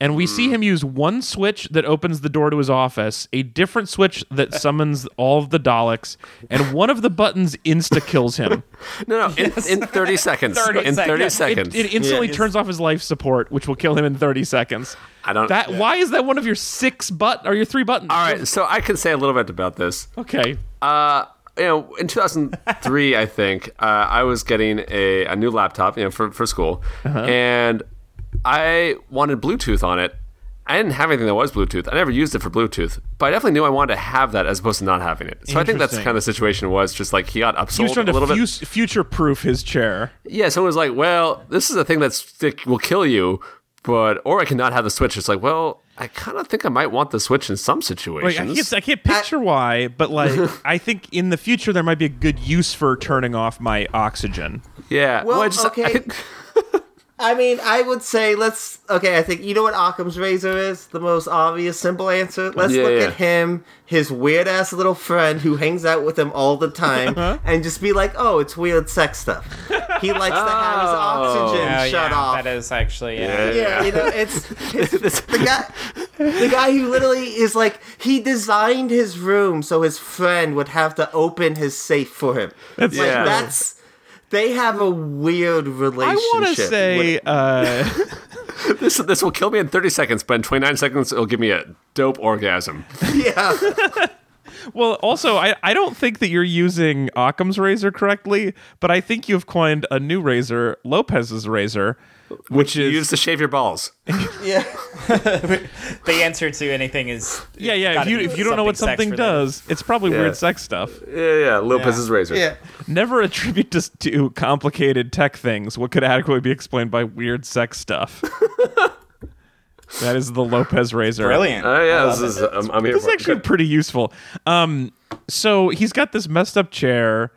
And we see him use one switch that opens the door to his office, a different switch that summons all of the Daleks, and one of the buttons insta kills him. No, no, in, in 30 seconds. 30 in 30 seconds. seconds. It, it instantly Yeah. turns off his life support, which will kill him in 30 seconds. I don't. That why is that one of your six but or your three buttons? all right, so I can say a little bit about this. Okay. Uh, you know, in 2003, I think uh, I was getting a, a new laptop, you know, for for school, and I wanted Bluetooth on it. I didn't have anything that was Bluetooth. I never used it for Bluetooth, but I definitely knew I wanted to have that as opposed to not having it. So I think that's kind of the situation was just like he got up. He was trying a little to bit. future proof his chair. Yeah, someone was like, "Well, this is a thing that's that will kill you, but or I cannot have the Switch." It's like, well, I kind of think I might want the Switch in some Like I situations. can't, I can't picture why, but like I think in the future there might be a good use for turning off my oxygen. yeah. Well, I just- I okay. think- I mean, I would say let's. Okay, I think you know what Occam's razor is. The most obvious, simple answer. Let's Yeah, look yeah. at him, his weird ass little friend who hangs out with him all the time, Uh-huh. and just be like, "Oh, it's weird sex stuff." He likes to have his oxygen Oh, shut yeah, off. that is actually yeah. yeah, you know, it's, it's the guy. The guy who literally is like he designed his room so his friend would have to open his safe for him. That's Like Yeah. that's they have a weird relationship. I want to say uh, this this will kill me in 30 seconds, but in 29 seconds it'll give me a dope orgasm. yeah. Well, also, I, I don't think that you're using Occam's razor correctly, but I think you've coined a new razor, Lopez's razor, which You is use to shave your balls. Yeah. The answer to anything is yeah, yeah. If you if you don't know what something related. does, it's probably Yeah. weird sex stuff. Yeah, yeah. Lopez's razor. Yeah. Never attribute to, to complicated tech things what could adequately be explained by weird sex stuff. that is the Lopez razor. Brilliant. Oh yeah, this is, I'm, I'm here This is for it. actually pretty useful. Um, so he's got this messed up chair,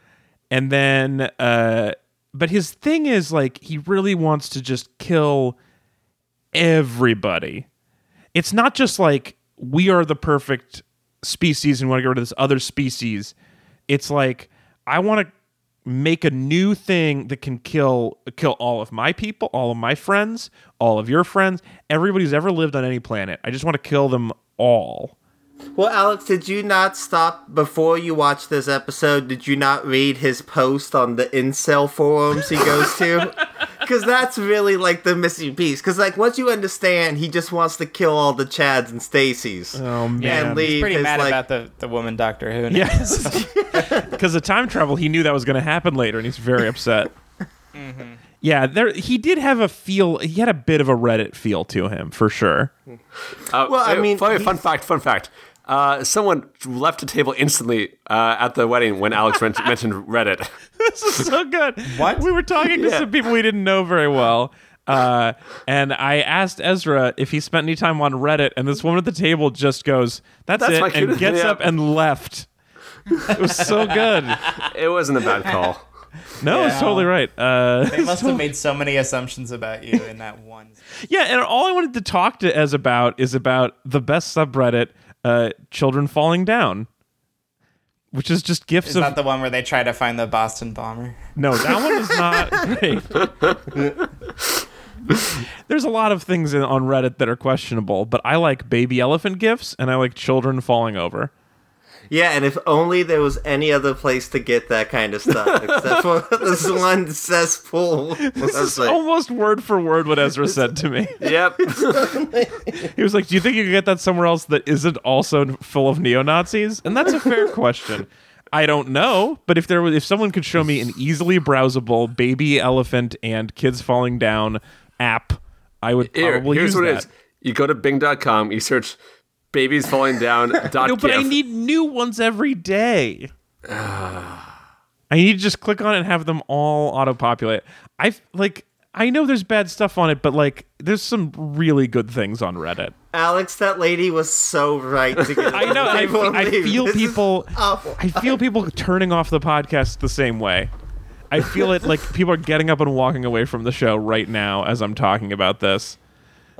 and then, uh, but his thing is like he really wants to just kill everybody. It's not just like we are the perfect species and want to get rid of this other species. It's like I want to make a new thing that can kill kill all of my people, all of my friends, all of your friends, everybody who's ever lived on any planet. I just want to kill them all. Well, Alex, did you not stop before you watched this episode? Did you not read his post on the incel forums he goes to? Because that's really like the missing piece. Because like once you understand, he just wants to kill all the Chads and Stacys. Oh man. and leave He's pretty his, mad like, about the, the woman Doctor Who. now. Yes. Because the time travel, he knew that was going to happen later, and he's very upset. Yeah, there he did have a feel. He had a bit of a Reddit feel to him, for sure. Uh, Well, I uh, mean, fun, fun fact, fun fact. Uh, someone left the table instantly uh, at the wedding when Alex men- mentioned Reddit. this is so good. What? We were talking to Yeah. some people we didn't know very well. Uh, and I asked Ezra if he spent any time on Reddit, and this woman at the table just goes, "That's, That's it," and gets yeah. up and left. It was so good. It wasn't a bad call. No, it's totally right. Uh, They must have made so many assumptions about you in that one. Yeah, and all I wanted to talk to Ez about is about the best subreddit, uh, children falling down, which is just gifts. Is of that the one where they try to find the Boston bomber? no. That one is not great. There's a lot of things in, on Reddit that are questionable, but I like baby elephant gifts and I like children falling over. Yeah, and if only there was any other place to get that kind of stuff except for this one cesspool. This is almost word for word what Ezra said to me. Yep. He was like, "Do you think you could get that somewhere else that isn't also full of neo Nazis?" And that's a fair question. I don't know, but if there was, if someone could show me an easily browsable baby elephant and kids falling down app, I would Here, probably here's use what that. it is. You go to Bing.com, you search babies falling down. dot No, but I need new ones every day. I need to just click on it and have them all auto populate. I like. I know there's bad stuff on it, but like, there's some really good things on Reddit. Alex, that lady was so right to get. I know. and I, I feel This people. awful. I feel people turning off the podcast the same way. I feel it like people are getting up and walking away from the show right now as I'm talking about this.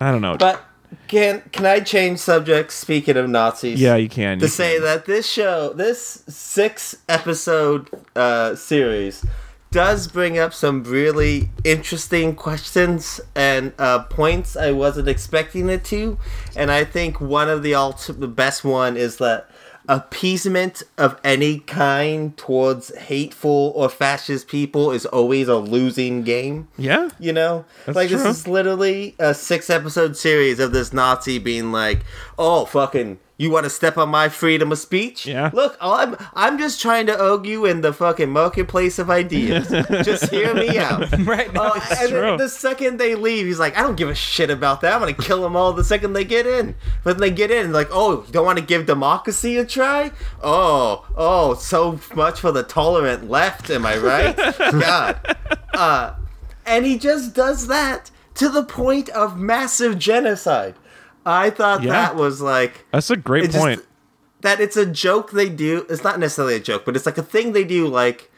I don't know. But can can I change subjects? Speaking of Nazis, yeah, you can. to you say can. that this show, this six episode uh, series, does bring up some really interesting questions and uh, points I wasn't expecting it to, and I think one of the alt- the best one is that appeasement of any kind towards hateful or fascist people is always a losing game. Yeah. You know, That's like true. this is literally a six episode series of this Nazi being like, "Oh, fucking, you want to step on my freedom of speech? Yeah. Look, I'm I'm just trying to argue in the fucking marketplace of ideas. just hear me out. Right now, Uh, and true. then the second they leave, he's like, I don't give a shit about that. I'm gonna kill them all the second they get in. But they get in, like, oh, you don't want to give democracy a try? Oh, oh, so much for the tolerant left, am I right? God. Uh, and he just does that to the point of massive genocide. I thought Yeah. that was like That's a great it just- point. that it's a joke they do. It's not necessarily a joke, but it's like a thing they do like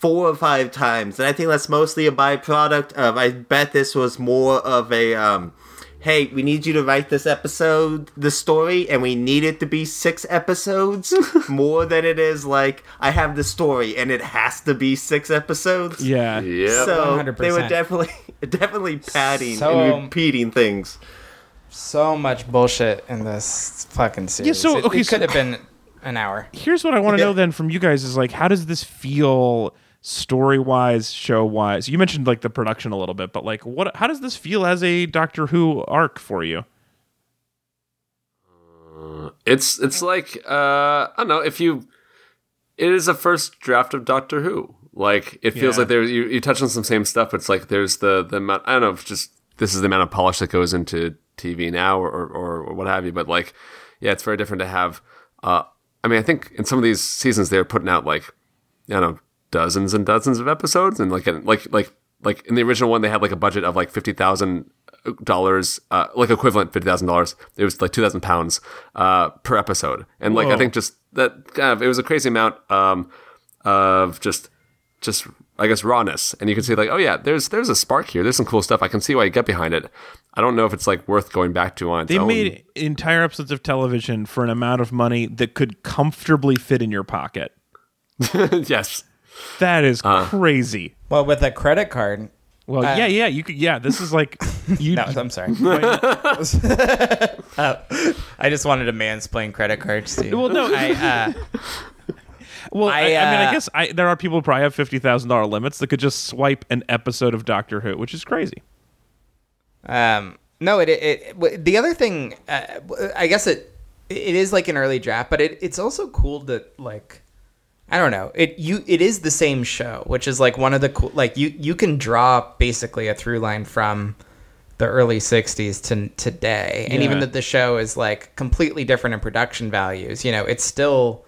four or five times, and I think that's mostly a byproduct of. I bet this was more of a. Um, Hey, we need you to write this episode, the story, and we need it to be six episodes more than it is like I have the story and it has to be six episodes. Yeah. yeah. So they were definitely definitely padding So- and repeating things. So much bullshit in this fucking series. Yeah, so, It- okay, it, so- could have been an hour. Here's what I want to know then from you guys is like, how does this feel story wise, show wise? You mentioned like the production a little bit, but like, what? How does this feel as a Doctor Who arc for you? It's it's like uh, I don't know if you. It is a first draft of Doctor Who. Like it feels Yeah. like there you, you touch on some same stuff. But it's like there's the the amount. I don't know. If just this is the amount of polish that goes into TV now, or or, or what have you. But like, yeah, it's very different to have. Uh, I mean, I think in some of these seasons they're putting out like, I don't know, dozens and dozens of episodes, and like like like like in the original one they had like a budget of like fifty thousand dollars, uh, like equivalent fifty thousand dollars. It was like two thousand pounds uh, per episode, and like I think just that kind of it was a crazy amount um, of just just I guess rawness, and you can see like oh yeah, there's there's a spark here. There's some cool stuff. I can see why you get behind it. I don't know if it's like worth going back to on its They own. made entire episodes of television for an amount of money that could comfortably fit in your pocket. yes. That is crazy. Well, with a credit card. Well, Uh, yeah, yeah, you could. Yeah, this is like you. No, I'm sorry. well, I just wanted to mansplain credit cards to you. Well, no. I, uh, well I, I, I mean, I uh, guess I, there are people who probably have fifty thousand dollar limits that could just swipe an episode of Doctor Who, which is crazy. Um, no, it, it, it the other thing, uh, w- I guess it it is like an early draft, but it, it's also cool that like I don't know it you it is the same show, which is like one of the cool like you you can draw basically a through line from the early 60s to today and even that the show is like completely different in production values you know it's still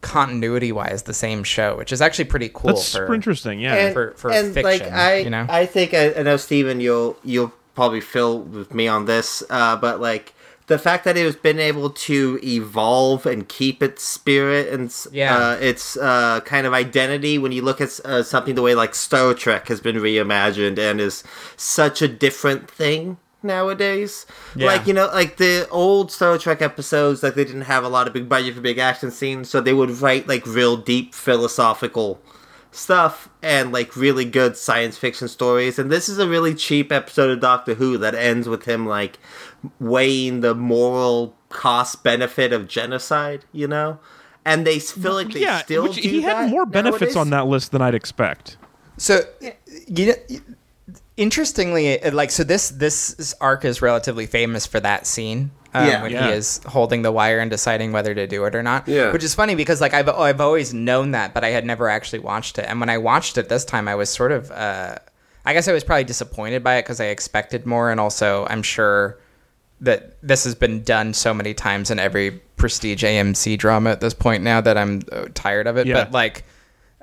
continuity wise the same show which is actually pretty cool That's for super interesting. Yeah. and, for- for and like fiction, I, you know? I think I, I know Steven, you'll you'll probably fill with me on this, uh, but like the fact that it has been able to evolve and keep its spirit and Yeah. uh, its uh, kind of identity when you look at uh, something the way like Star Trek has been reimagined and is such a different thing nowadays. Yeah. Like you know, like the old Star Trek episodes, like they didn't have a lot of big budget for big action scenes, so they would write like real deep philosophical stuff and like really good science fiction stories. And this is a really cheap episode of Doctor Who that ends with him like weighing the moral cost benefit of genocide, you know? And they s- feel like they yeah, still which do he had that more benefits nowadays. on that list than I'd expect. So, you know, interestingly, like so this this arc is relatively famous for that scene. Um, Yeah. when Yeah. he is holding the wire and deciding whether to do it or not. Yeah. Which is funny because like I've I've always known that, but I had never actually watched it. And when I watched it this time, I was sort of uh, I guess I was probably disappointed by it because I expected more, and also I'm sure that this has been done so many times in every prestige AMC drama at this point now that I'm uh, tired of it. Yeah. But like.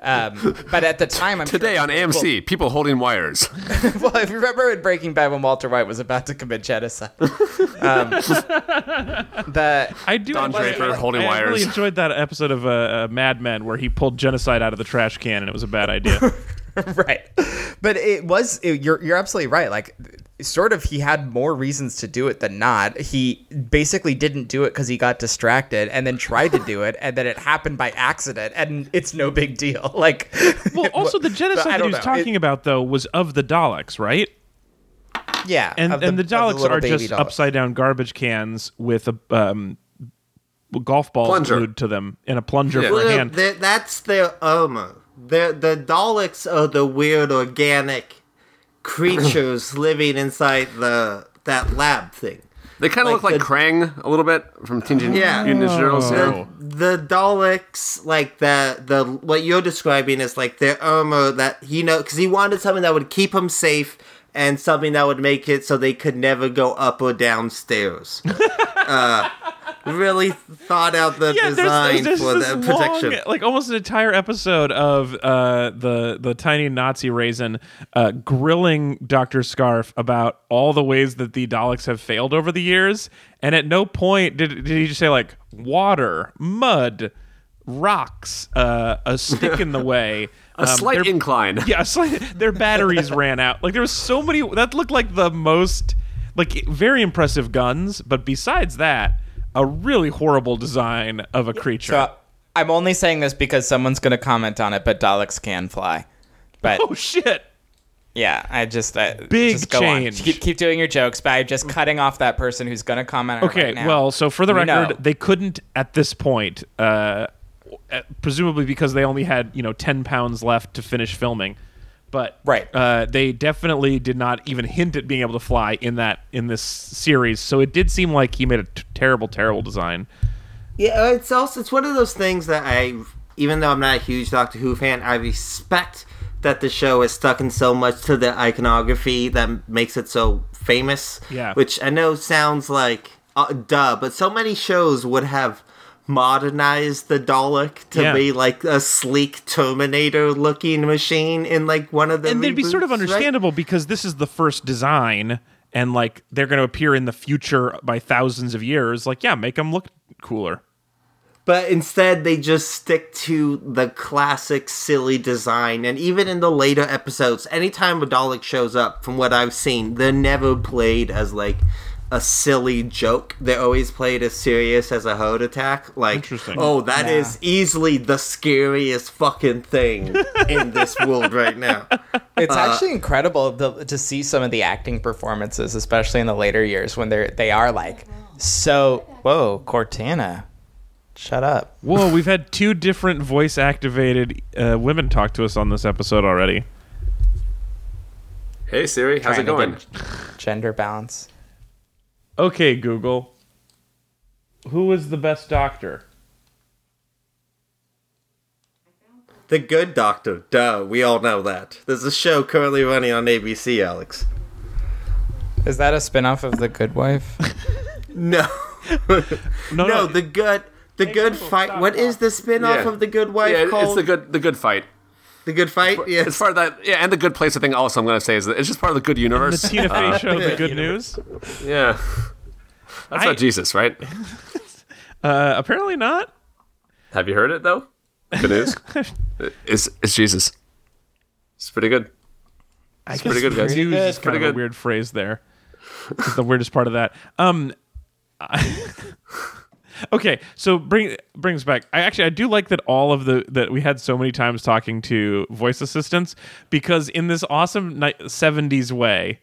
Um, but at the time, I'm Today it was on really cool. AMC, people holding wires. well, if you remember in Breaking Bad when Walter White was about to commit genocide, um, the I do. Don enjoy- Draper holding wires. I really enjoyed that episode of uh, uh, Mad Men where he pulled genocide out of the trash can, and it was a bad idea. right, but it was it, you're you're absolutely right. Like, sort of, he had more reasons to do it than not. He basically didn't do it because he got distracted, and then tried to do it, and then it happened by accident, and it's no big deal. Like, well, also the But genocide that he was know. talking It- about though was of the Daleks, right? yeah, And of and the Daleks little are just Daleks. upside down garbage cans with a um, golf balls Plunger. glued to them and a plunger Yeah. for a hand. they're- that's their armor. The the Daleks are the weird organic creatures living inside the that lab thing. They kind of Like look like the- Krang a little bit from Teenage Yeah. Ninja Turtles. Oh. Yeah. The, the Daleks, like the the what you're describing is like their armor that you know, because he wanted something that would keep him safe and something that would make it so they could never go up or downstairs. uh, really thought out the yeah, design there's, for there's the this protection. long, like almost an entire episode of uh, the the tiny Nazi raisin uh, grilling Doctor Scarf about all the ways that the Daleks have failed over the years, and at no point did did he just say like water, mud, rocks, uh, a stick in the way, A slight their- incline. Yeah, like their batteries ran out. Like there was so many that looked like the most like very impressive guns, but besides that, a really horrible design of a creature. So I'm only saying this because someone's going to comment on it, but Daleks can fly. But oh shit. yeah, I just I, Big just change. Keep, keep doing your jokes, but I'm just cutting off that person who's going to comment. On it Okay, right now. well, so for the record, know. they couldn't at this point, uh, uh, presumably because they only had you know ten pounds left to finish filming. But Right. uh, they definitely did not even hint at being able to fly in that in this series. So it did seem like he made a t- terrible, terrible design. Yeah, it's also it's one of those things that I, even though I'm not a huge Doctor Who fan, I respect that the show has stuck in so much to the iconography that makes it so famous. Yeah. which I know sounds like uh, duh, but so many shows would have modernized the Dalek to Yeah. be like a sleek Terminator-looking machine in like one of the. and they'd be sort of reboots, right? understandable because this is the first design, and like they're going to appear in the future by thousands of years. Like, yeah, make them look cooler. But instead, they just stick to the classic silly design. And even in the later episodes, anytime a Dalek shows up, from what I've seen, they're never played as like a silly joke. They're always played as serious as a heart attack. Like, oh, that Yeah. is easily the scariest fucking thing in this world right now. It's Uh, actually incredible to, to see some of the acting performances, especially in the later years when they're they are like so. Whoa, Cortana, shut up. Whoa, we've had two different voice activated uh, women talk to us on this episode already. Hey Siri, how's it going? to get Gender balance. Okay, Google. Who was the best doctor? The Good Doctor. Duh, we all know that. There's a show currently running on ABC, Alex. Is that a spinoff of The Good Wife? No. No, no, no. the good the good Google, fight. stop, What is stop. the spin-off Yeah. of the good wife Yeah, called? it's the good the good fight. The good fight? Yes. It's part of that. Yeah, and the good place. I think also I'm going to say is that it's just part of the good The universe. Tina Fey Uh, show, The yeah, Good you. News? yeah, that's I- not Jesus, right? Uh, apparently not. Have you heard it though? Good news. it's it's Jesus. It's pretty good. It's pretty good, guys. Pretty good. It's kind Pretty of a good. weird phrase there. It's the weirdest part of that. Um, okay, so bring brings back. I actually I do like that all of the that we had so many times talking to voice assistants because in this awesome ni- '70s way,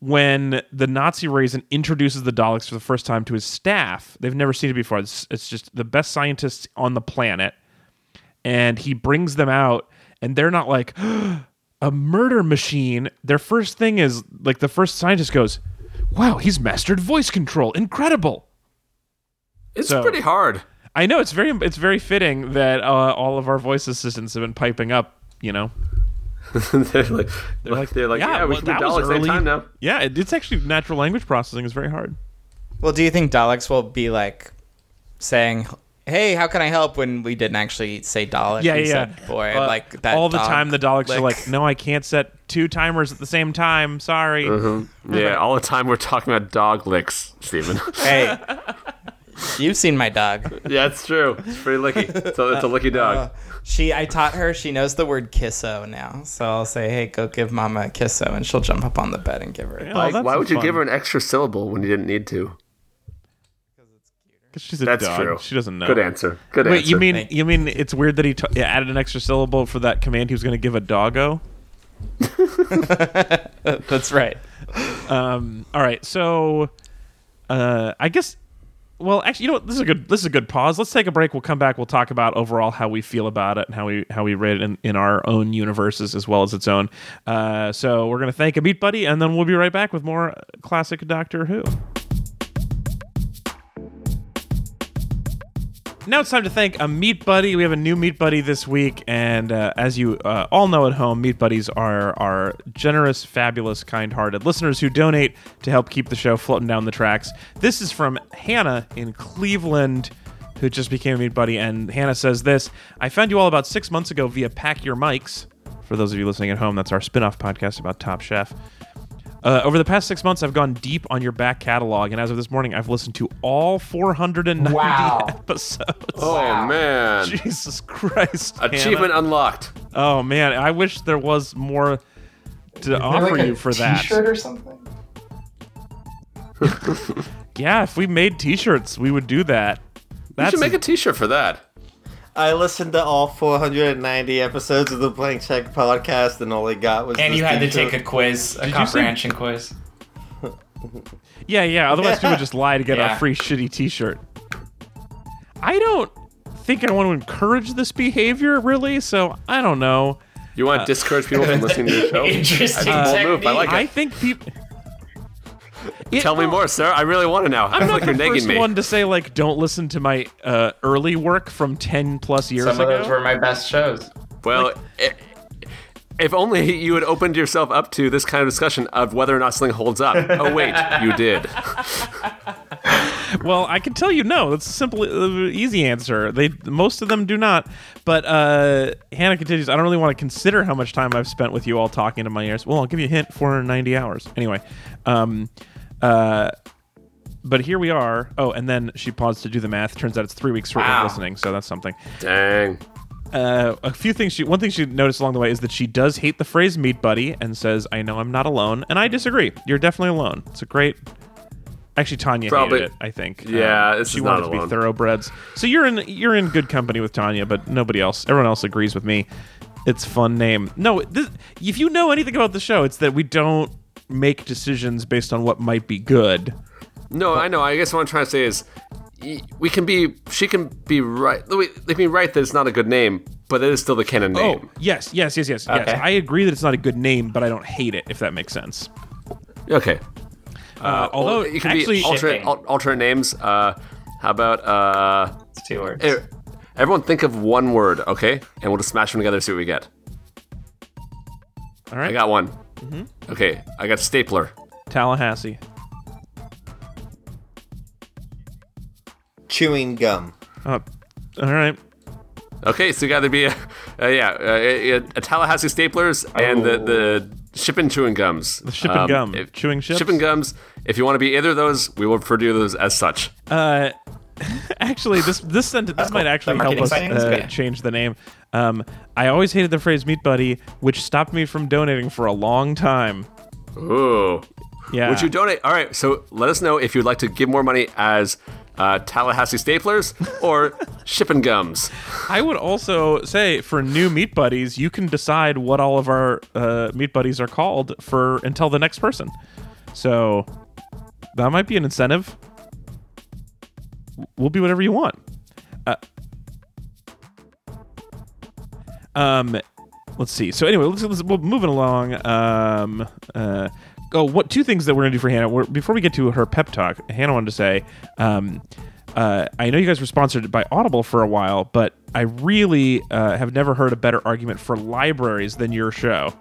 when the Nazi Raisin introduces the Daleks for the first time to his staff, they've never seen it before. It's, it's just the best scientists on the planet, and he brings them out, and they're not like a murder machine. Their first thing is like the first scientist goes, "Wow, he's mastered voice control. Incredible." It's So- pretty hard. I know it's very it's very fitting that uh, all of our voice assistants have been piping up. You know, they're like, They're like, they're like, yeah, we well, can do that was Daleks early. anytime now. Yeah, it, it's actually natural language processing is very hard. Well, do you think Daleks will be like saying, "Hey, how can I help?" When we didn't actually say Dalek, Yeah, yeah. said, Boy, Uh, like that all the time. The Daleks are like, "No, I can't set two timers at the same time. Sorry." Mm-hmm. Yeah, all the time we're talking about dog licks, Stephen. "Hey, you've seen my dog." yeah, it's true. It's pretty licky. So it's a licky dog. Uh, she, I taught her. She knows the word kisso now, so I'll say, "Hey, go give Mama a kisso," and she'll jump up on the bed and give her. Yeah, Like, why would you give her an extra syllable when you didn't need to? 'Cause she's a That's dog. true. She doesn't know. Good answer. Good Wait, answer. you mean Thank you mean it's weird that he t- yeah, added an extra syllable for that command he was going to give a doggo? That's right. Um, all right, so uh, I guess. Well, actually, you know what? This is a good. This is a good pause. Let's take a break. We'll come back. We'll talk about overall how we feel about it and how we how we rate it in, in our own universes as well as its own. Uh, so we're gonna thank a meat buddy, and then we'll be right back with more classic Doctor Who. Now it's time to thank a Meat Buddy. We have a new Meat Buddy this week, and uh, as you uh, all know at home, Meat Buddies are are generous, fabulous, kind-hearted listeners who donate to help keep the show floating down the tracks. This is from Hannah in Cleveland, who just became a Meat Buddy, and Hannah says this: "I found you all about six months ago via Pack Your Mics. For those of you listening at home, that's our spin-off podcast about Top Chef." Uh, over the past six months, I've gone deep on your back catalog, and as of this morning, I've listened to all 490 Wow. episodes. oh man, Jesus Christ! Hannah. achievement unlocked. Oh man, I wish there was more to offer you for that. T-shirt or something? Yeah, if we made T-shirts, we would do that. You That's should make a T-shirt for that. I listened to all 490 episodes of the Blank Check podcast, and all I got was. And this you had to take a quiz, a you say- comprehension quiz. yeah, yeah. Otherwise, we would just lie to get Yeah. a free shitty T-shirt. I don't think I want to encourage this behavior, really. So I don't know. You want to discourage people from uh, listening to the show? Interesting That's a bold move. I like it. I think people. Tell me more, sir. I really want to know. I I'm not like you're the nagging first me. one to say like don't listen to my uh, early work from ten plus years Some of those were my best shows. Well, i if only you had opened yourself up to this kind of discussion of whether or not something holds up. Oh wait, you did. Well, I can tell you no. That's a simple, uh, easy answer. They most of them do not. But uh, Hannah continues. I don't really want to consider how much time I've spent with you all talking to my ears. Well, I'll give you a hint: 490 hours. Anyway, um, uh, but here we are. Oh, and then she paused to do the math. Turns out it's three weeks worth Wow. of listening, so that's something. Dang. Uh, a few things. She one thing she noticed along the way is that she does hate the phrase "meat buddy" and says, "I know I'm not alone," and I disagree. You're definitely alone. It's a great. Actually, Tanya Probably- hated it. I think. Yeah, Um, she wanted not to be alone. thoroughbreds. So you're in you're in good company with Tanya, but nobody else. Everyone else agrees with me. It's fun name. No, this, if you know anything about the show, it's that we don't make decisions based on what might be good. No, I know. I guess what I'm trying to say is, we can be. She can be right. we- They can be right that it's not a good name, but it is still the canon name. Oh, yes, yes, yes, yes, yes. I agree that it's not a good name, but I don't hate it. If that makes sense. Okay. Uh, although it can actually, be alternate, al- alternate names. Uh, how about uh, It's two words. eh, everyone think of one word, okay? And we'll just smash them together, and see what we get. all right, I got one. Mm-hmm. Okay, I got stapler. Tallahassee. Chewing gum. Oh, all right. Okay, so you got to be a, uh, yeah, uh, a, a Tallahassee staplers and the the shipping chewing gums. The shipping gum. Chewing chips? Shipping gums. If you want to be either of those, we will refer to those as such. Uh, actually, this this sentence this might actually help us uh, change the name. Um, I always hated the phrase "meat buddy," which stopped me from donating for a long time. Ooh. Yeah. Would you donate? All right, so let us know if you'd like to give more money as uh, Tallahassee staplers or shipping gums. I would also say for new meat buddies, you can decide what all of our uh, meat buddies are called for until the next person. So that might be an incentive. We'll be whatever you want. Uh, um, let's see. So anyway, let's, let's we're moving along. Um, uh, oh, what two things that we're gonna do for Hannah? We're, before we get to her pep talk, Hannah wanted to say, um, uh, I know you guys were sponsored by Audible for a while, but I really uh, have never heard a better argument for libraries than your show.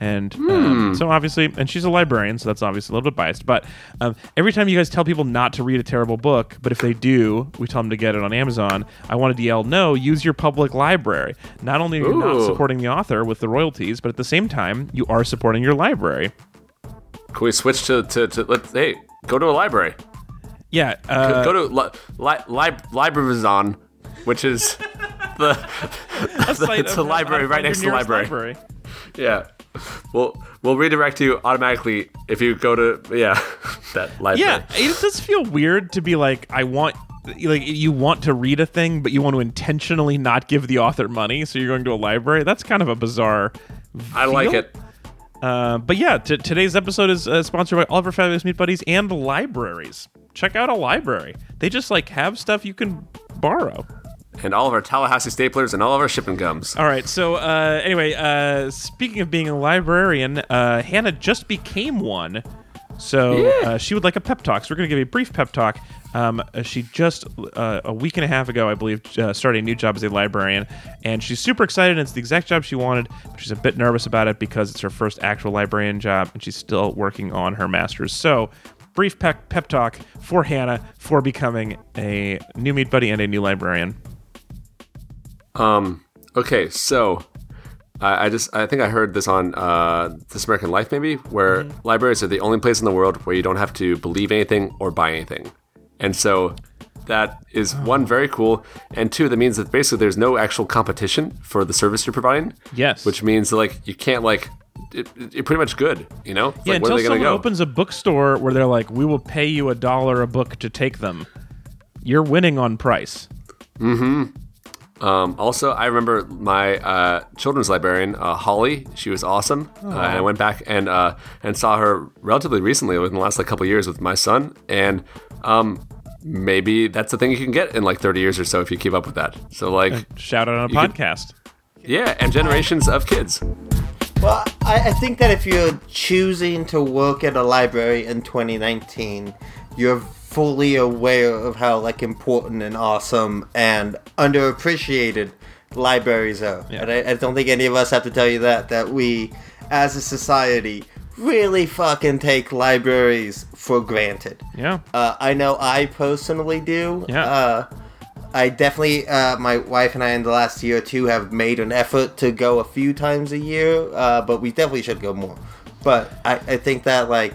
And um, so obviously, and she's a librarian, so that's obviously a little bit biased. But um, every time you guys tell people not to read a terrible book, but if they do, we tell them to get it on Amazon. I wanted to yell, no, use your public library. Not only are you not supporting the author with the royalties, but at the same time, you are supporting your library. Can we switch to to, to let's hey go to a library. Yeah, uh, go to li, li, li, which is the site it's a to library right next to the nearest library. yeah. We'll we'll redirect you automatically if you go to yeah that library. Yeah, it does feel weird to be like, I want, like, you want to read a thing, but you want to intentionally not give the author money, so you're going to a library. That's kind of a bizarre. I like it. Uh, but yeah, t- today's episode is uh, sponsored by all of our fabulous meat buddies and libraries. Check out a library. They just like have stuff you can borrow. And all of our Tallahassee staplers and all of our shipping gums. All right. So uh, anyway, uh, speaking of being a librarian, uh, Hannah just became one. So uh, she would like a pep talk. So we're going to give you a brief pep talk. Um, uh, she just uh, a week and a half ago, I believe, uh, started a new job as a librarian, and she's super excited. And it's the exact job she wanted, but she's a bit nervous about it because it's her first actual librarian job, and she's still working on her master's. So, brief pep, pep talk for Hannah for becoming a new meat buddy and a new librarian. Um. Okay. So, I, I just I think I heard this on uh, This American Life maybe, where libraries are the only place in the world where you don't have to believe anything or buy anything, and so that is one very cool, and two that means that basically there's no actual competition for the service you're providing. Yes. Which means that, like you can't like it, it- you're pretty much good. You know. It's Yeah, like, until someone go? opens a bookstore where they're like, "We will pay you a dollar a book to take them," you're winning on price. Um, also, I remember my uh, children's librarian, uh, Holly. She was awesome. Uh, and I went back and uh, and saw her relatively recently, within the last like couple years, with my son. And um, maybe that's the thing you can get in like 30 years or so if you keep up with that. So like, Shout out on a You could- podcast. yeah, and generations of kids. Well, I, I think that if you're choosing to work at a library in 2019, you're fully aware of how like important and awesome and underappreciated libraries are. Yeah. And I, I don't think any of us have to tell you that that we, as a society, really fucking take libraries for granted. Yeah. Uh, I know I personally do. Yeah. Uh, I definitely, uh, my wife and I in the last year or two have made an effort to go a few times a year, uh, but we definitely should go more. But I, I think that, like,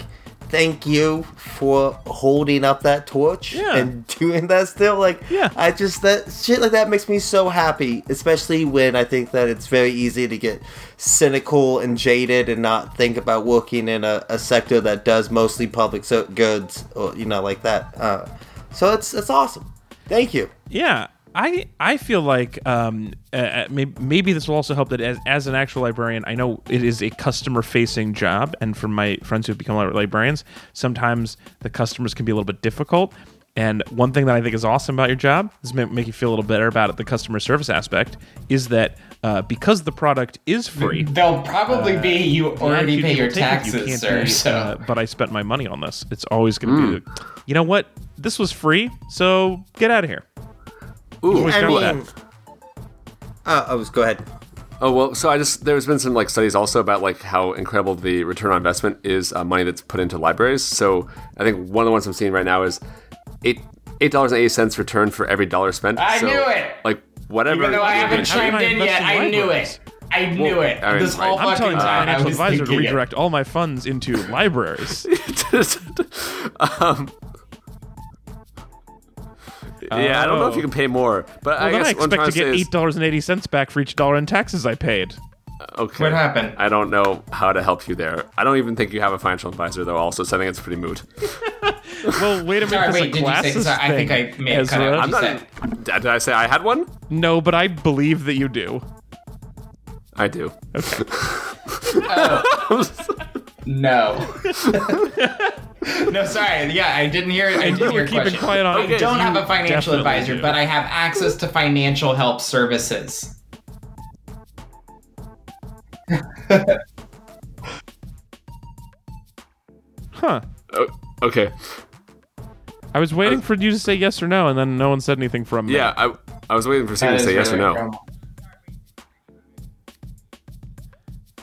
thank you for holding up that torch Yeah. and doing that still. Like, Yeah. I just that shit like that makes me so happy, especially when I think that it's very easy to get cynical and jaded and not think about working in a, a sector that does mostly public goods or you know like that. Uh, so it's it's awesome. Thank you. Yeah, I I feel like um, uh, maybe, maybe this will also help that as, as an actual librarian, I know it is a customer facing job, and for my friends who've become librarians, sometimes the customers can be a little bit difficult. And one thing that I think is awesome about your job is make, make you feel a little better about it. The customer service aspect is that uh, because the product is free, They'll probably be you already few pay your people take it, you taxes, can't sir. be, so uh, but I spent my money on this. It's always going to be, the, you know what? This was free, so get out of here. Ooh, Always I got mean, uh, I was go ahead. Oh well, so I just there's been some like studies also about like how incredible the return on investment is uh, money that's put into libraries. So I think one of the ones I'm seeing right now is eight eight dollars and eighty cents return for every dollar spent. I So, knew it! Like whatever. even though I you're haven't doing- How can chimed in yet, in I knew it. I knew it. I mean, this whole right. I'm telling my time, I financial was advisor to thinking it. redirect all my funds into libraries. um, Uh, yeah, I don't know if you oh. can pay more, but I Well, then guess I expect to get eight dollars and eighty cents back for each dollar in taxes I paid. Uh, okay. What happened? I don't know how to help you there. I don't even think you have a financial advisor, though. Also, so I think it's pretty moot. Well, wait a minute. Sorry, wait, a did you say- glasses sorry, I think I may have cut Ezra. out. I'm not. said- Did I say I had one? No, but I believe that you do. I do. Okay. Oh. No. no, sorry. Yeah, I didn't hear. It. I didn't hear were your keeping question. quiet on I don't have a financial advisor, do. but I have access to financial help services. Huh. Oh, okay. I was waiting for you to say yes or no, and then no one said anything from me. Yeah, I, I was waiting for Steve That to is say yes or no.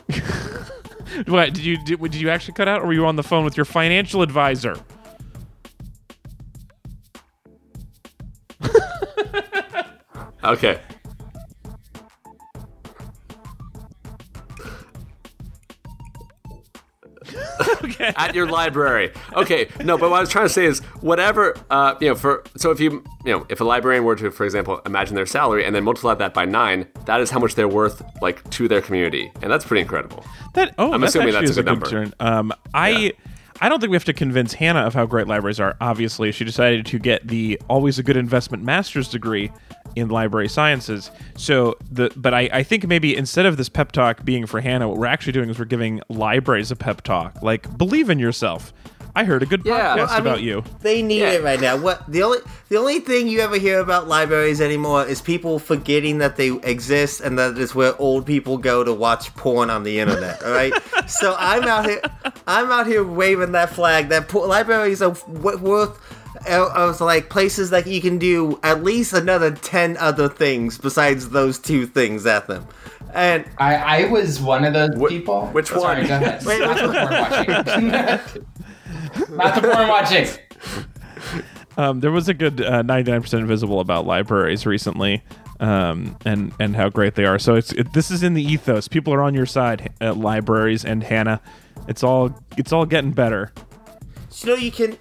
What did you did, did you actually cut out, or were you on the phone with your financial advisor? Okay. Okay. At your library. Okay. No, but what I was trying to say is whatever. Uh, you know, for so if you you know if a librarian were to, for example, imagine their salary and then multiply that by nine, that is how much they're worth like to their community, and that's pretty incredible. That oh, I'm that's assuming that's a good number. turn. Um, I I don't think we have to convince Hannah of how great libraries are. Obviously, she decided to get the always a good investment master's degree in library sciences. So the but I, I think maybe instead of this pep talk being for Hannah, what we're actually doing is we're giving libraries a pep talk. Like believe in yourself. I heard a good Yeah. podcast Well, I about mean, you. They need Yeah. it right now. What the only the only thing you ever hear about libraries anymore is people forgetting that they exist and that it's where old people go to watch porn on the internet. All right, so I'm out here, I'm out here waving that flag. That po- libraries are w- worth. uh, Of like places that you can do at least another ten other things besides those two things at them, and I, I was one of those Wh- people. which Oh, Sorry, one? go ahead. Wait, which the porn watching. Not the porn watching. Um, there was a good uh, 99% invisible about libraries recently, um, and and how great they are. So it's it, this is in the ethos. People are on your side at libraries and Hannah. It's all it's all getting better. you know you can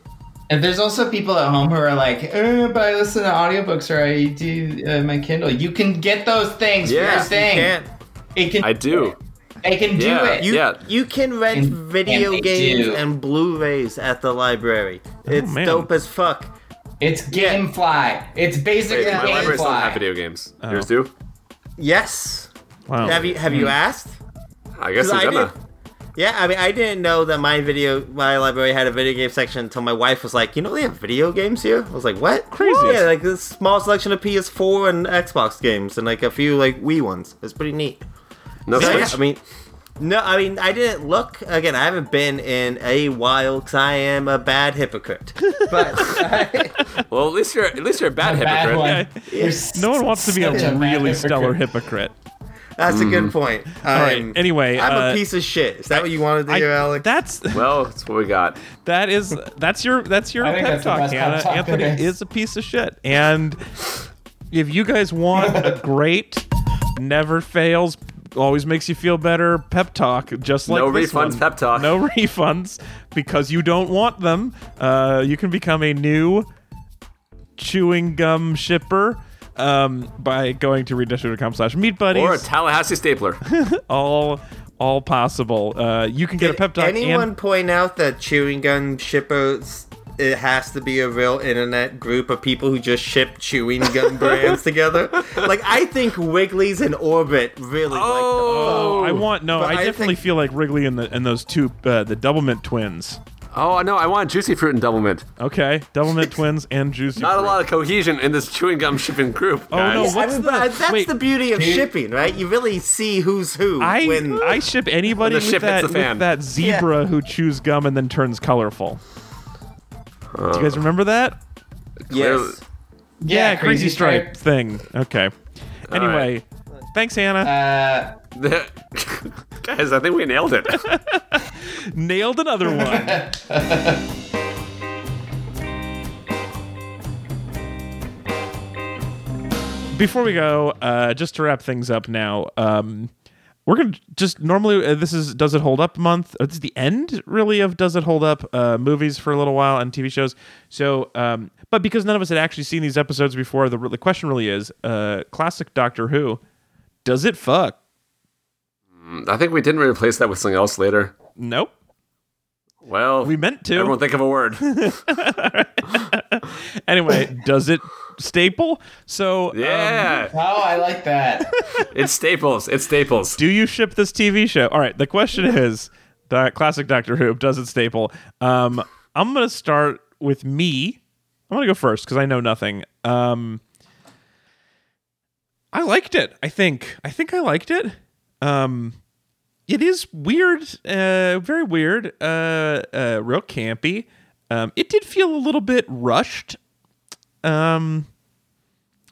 And there's also people at home who are like, uh, but I listen to audiobooks or I do uh, my Kindle. You can get those things for your Yeah, you can't. It can. I do. They can do Yeah, it. You, Yeah. you can rent And- video and games do. and Blu-rays at the library. Oh, it's man. dope as fuck. It's GameFly. It's basically Wait, my libraries don't have video games. Oh. Yours do? Yes. Wow. Have you have you hmm. asked? I guess I'm I gonna. Yeah, I mean, I didn't know that my video, my library had a video game section until my wife was like, "You know, they have video games here." I was like, "What?" Crazy. Yeah, like this small selection of PS4 and Xbox games, and like a few like Wii ones. It's pretty neat. No So, yeah, Switch. I mean, no, I mean, I didn't look. Again, I haven't been in a while because I am a bad hypocrite. But Well, at least you're at least you're a bad A bad hypocrite. one. Yeah. No one wants to be a such bad really stellar hypocrite. hypocrite. that's a good point. All right. I'm- Anyway, I'm uh, a piece of shit. Is that what you wanted to I- hear, Alex? That's Well, that's what we got. that is that's your that's your pep that's talk, best pep Hannah. talk Anthony there is. is a piece of shit, and if you guys want a great, never fails always makes you feel better. Pep talk, just like No this refunds, one. pep talk. No refunds because you don't want them. Uh, you can become a new chewing gum shipper um, by going to redistrict.com slash meat buddies. Or a Tallahassee stapler. all all possible. Uh, you can get a pep talk anyone and point out that chewing gum shippers? It has to be a real internet group of people who just ship chewing gum brands together. Like I think Wrigley's and Orbit really Oh. Oh, I want no. I I definitely think- feel like Wrigley and the and those two uh, the Doublemint twins. Oh no, I want juicy fruit and double mint. Okay, Doublemint twins and Juicy. Not a lot of cohesion in this chewing gum shipping group. Oh, no, guys. what- I mean, the- that's wait. the beauty of Dude. shipping, right? You really see who's who I when I ship anybody the with ship that the with that zebra who chews gum and then turns colorful. Do you guys remember that? yes. Yeah, crazy stripe thing. Okay. Anyway, thanks, Hannah. Uh, guys, I think we nailed it. Nailed another one. Before we go, uh, just to wrap things up now, um, we're gonna just normally uh, this is does it hold up month. It's the end really of does it hold up uh, movies for a little while and TV shows. So, um, but because none of us had actually seen these episodes before, the the question really is, uh, classic Doctor Who, does it fuck? I think we didn't replace that with something else later. Nope. Well, We meant to. Everyone think of a word. anyway, does it staple? So, um, Yeah, oh, I like that. it's Staples. It's Staples. do you ship this TV show? All right. The question is, the classic Doctor Who does it staple? Um, I'm gonna start with me. I'm gonna go first because I know nothing. Um, I liked it. I think. I think I liked it. Um, it is weird, uh, very weird, uh, uh, real campy. Um, it did feel a little bit rushed. Um,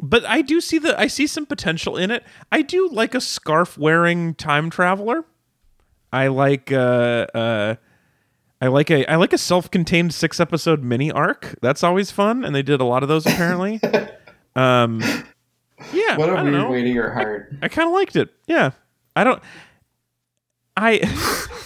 but I do see the I see some potential in it. I do like a scarf wearing time traveler. I like uh uh I like a I like a self-contained six episode mini arc. That's always fun, and they did a lot of those apparently. um, yeah, What a I weird know. way to your heart. I kind of liked it. Yeah, I don't. I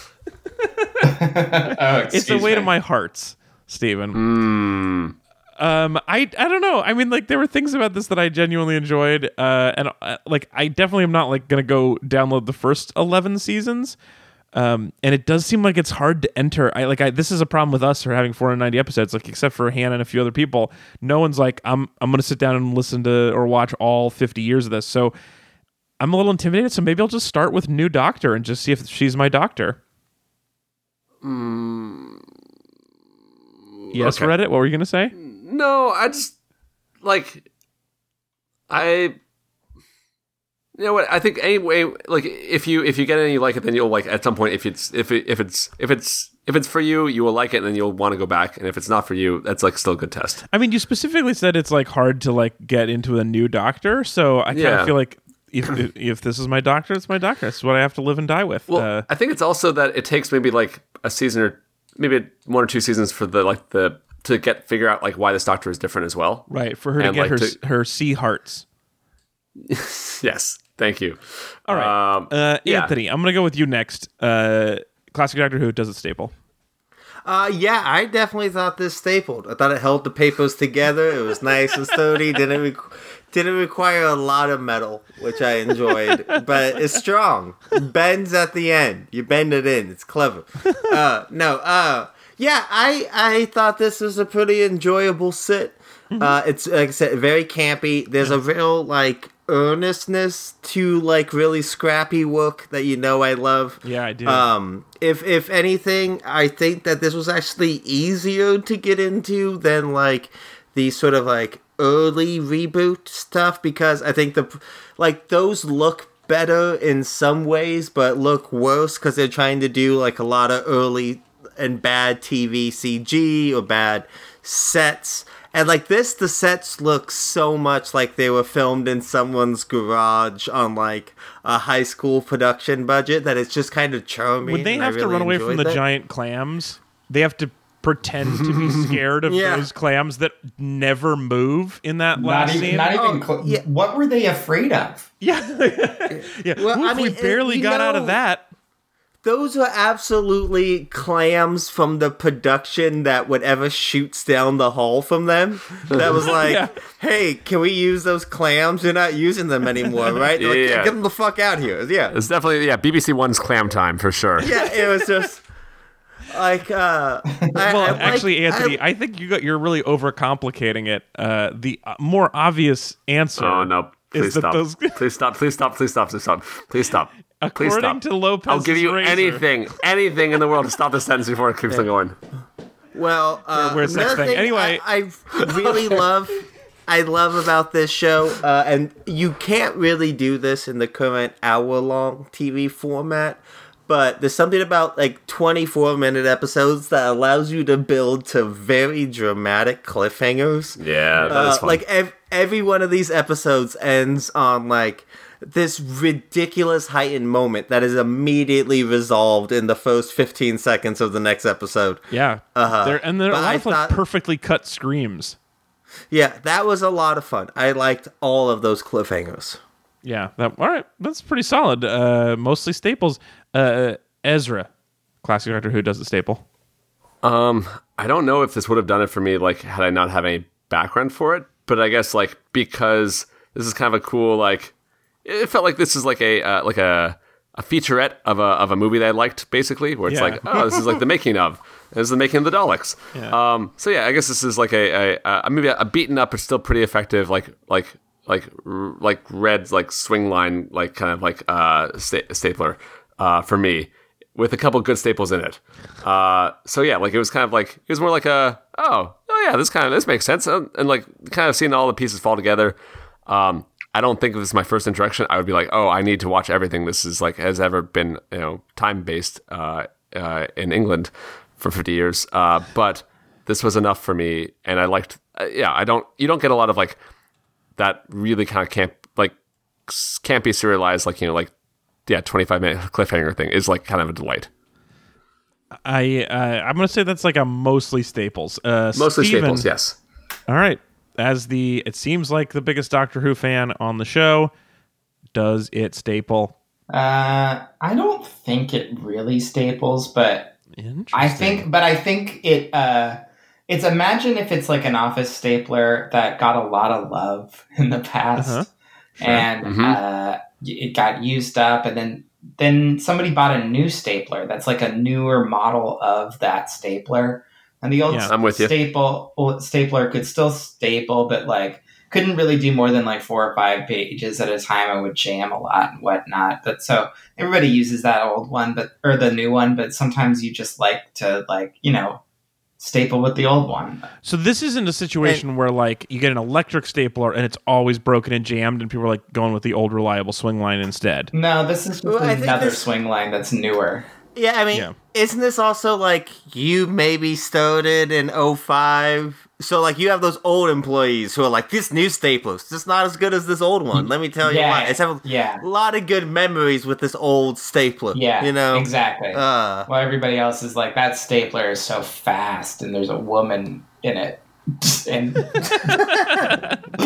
oh, it's the excuse way to my hearts, Steven. Mm. Um i i don't know. I mean like there were things about this that i genuinely enjoyed uh and uh, like i definitely am not like gonna go download the first 11 seasons. Um and it does seem like it's hard to enter. I like i this is a problem with us for having 490 episodes like except for hannah and a few other people. No one's like i'm i'm gonna sit down and listen to or watch all 50 years of this. So i'm a little intimidated so maybe i'll just start with new doctor and just see if she's my doctor. Yes okay. reddit what were you gonna say No, I just like I. You know what? I think anyway, like if you if you get it and you like it, then you'll like at some point if it's if it, if it's if it's if it's for you, you will like it, and then you'll want to go back. And if it's not for you, that's like still a good test. I mean, you specifically said it's like hard to like get into a new doctor, so I kind of Yeah. feel like if, if if this is my doctor, it's my doctor. It's what I have to live and die with. Well, uh, I think it's also that it takes maybe like a season or maybe one or two seasons for the like the to get figure out like why this doctor is different as well. right for her to get like, her to- her sea hearts. Yes, thank you. All right, Um, uh, yeah. Anthony, I'm gonna go with you next. Uh, classic Doctor Who does it staple. Uh, yeah, I definitely thought this stapled. I thought it held the papers together. It was nice and sturdy. Didn't requ- didn't require a lot of metal, which I enjoyed. but it's strong. Bends at the end. You bend it in. It's clever. Uh, no. Uh, yeah, I I thought this was a pretty enjoyable sit. Uh, it's like I said, very campy. There's a real like earnestness to like really scrappy work that you know I love. Yeah, I do. Um, if if anything, I think that this was actually easier to get into than like the sort of like early reboot stuff because I think the like those look better in some ways, but look worse because they're trying to do like a lot of early and bad TV CG or bad sets. And like this, the sets look so much like they were filmed in someone's garage on like a high school production budget that it's just kind of charming. Would they and I have to run away from enjoyed the giant clams? They have to pretend to be scared of Yeah. those clams that never move in that Not last even, scene. not even. Oh, cl- yeah. What were they afraid of? yeah, yeah. Well, Oof, I mean, we barely you got out of that. Those are absolutely clams from the production that whatever shoots down the hall from them. That was like, Yeah. hey, can we use those clams? You're not using them anymore, right? They're like, Yeah. yeah, get them the fuck out here. Yeah. It's definitely yeah. BBC One's clam time for sure. Yeah, it was just like uh I, Well, I like- actually, Anthony, I- I, think you got you're really overcomplicating it. Uh, the uh, more obvious answer. Oh no! Please stop. those- Please stop! Please stop! Please stop! Please stop! Please stop! Please According stop! to Lopez's I'll give you razor- anything, anything in the world to stop this sentence before it keeps on going. Well, uh, where's that another thing? Anyway. I, I really love, I love about this show, uh, and you can't really do this in the current hour-long TV format. But there's something about like 24 minute episodes that allows you to build to very dramatic cliffhangers. Yeah, that is Uh, fun. like ev- every one of these episodes ends on like this ridiculous heightened moment that is immediately resolved in the first 15 seconds of the next episode. Yeah, Uh-huh. there and there are a lot I of like perfectly cut screams. Yeah, that was a lot of fun. I liked all of those cliffhangers. Yeah, that, all right, that's pretty solid. Uh, mostly staples. Uh, Ezra, classic Doctor Who does the staple. Um, I don't know if this would have done it for me, like had I not have any background for it. But I guess like because this is kind of a cool like, it felt like this is like a uh, like a a featurette of a of a movie that I liked, basically, where it's Yeah. like, oh, this is like the making of, this is the making of the Daleks. Yeah. Um, so yeah, I guess this is like a, a, a maybe a beaten up but still pretty effective, like like like r- like red like Swingline like kind of like uh sta- stapler uh for me with a couple good staples in it. Uh, so yeah, like it was kind of like it was more like a oh oh yeah this kind of this makes sense and, and like kind of seeing all the pieces fall together. Um, I don't think this is my first introduction, I would be like oh I need to watch everything. This is like has ever been you know time based uh, uh, in England for fifty years. Uh, but this was enough for me, and I liked. Uh, yeah, I don't you don't get a lot of like that really kind of camp like can't be serialized like you know like yeah 25 minute cliffhanger thing is like kind of a delight I uh, I'm gonna say that's like a mostly staples. Uh, mostly Steven, staples yes All right, as the it seems like the biggest Doctor Who fan on the show, does it staple? Uh, I don't think it really staples, but I think, but I think it. Uh, it's imagine if it's like an office stapler that got a lot of love in the past, Uh-huh. and Mhm. uh, it got used up, and then then somebody bought a new stapler that's like a newer model of that stapler, and the old Yeah. I'm with staple old stapler could still staple, but like couldn't really do more than like four or five pages at a time. I would jam a lot and whatnot. But so everybody uses that old one, but or the new one. But sometimes you just like to like you know staple with the old one. So this isn't a situation where like you get an electric stapler and it's always broken and jammed, and people are like going with the old reliable Swingline instead. No, this is just Well, another this- Swingline that's newer. Yeah, I mean, Yeah. isn't this also like you maybe started in 05? So, like, you have those old employees who are like, this new stapler's just not as good as this old one. Let me tell you Yeah, why. It's have a yeah. lot of good memories with this old stapler. Yeah, You know? exactly. Uh, well, everybody else is like that stapler is so fast, and there's a woman in it, and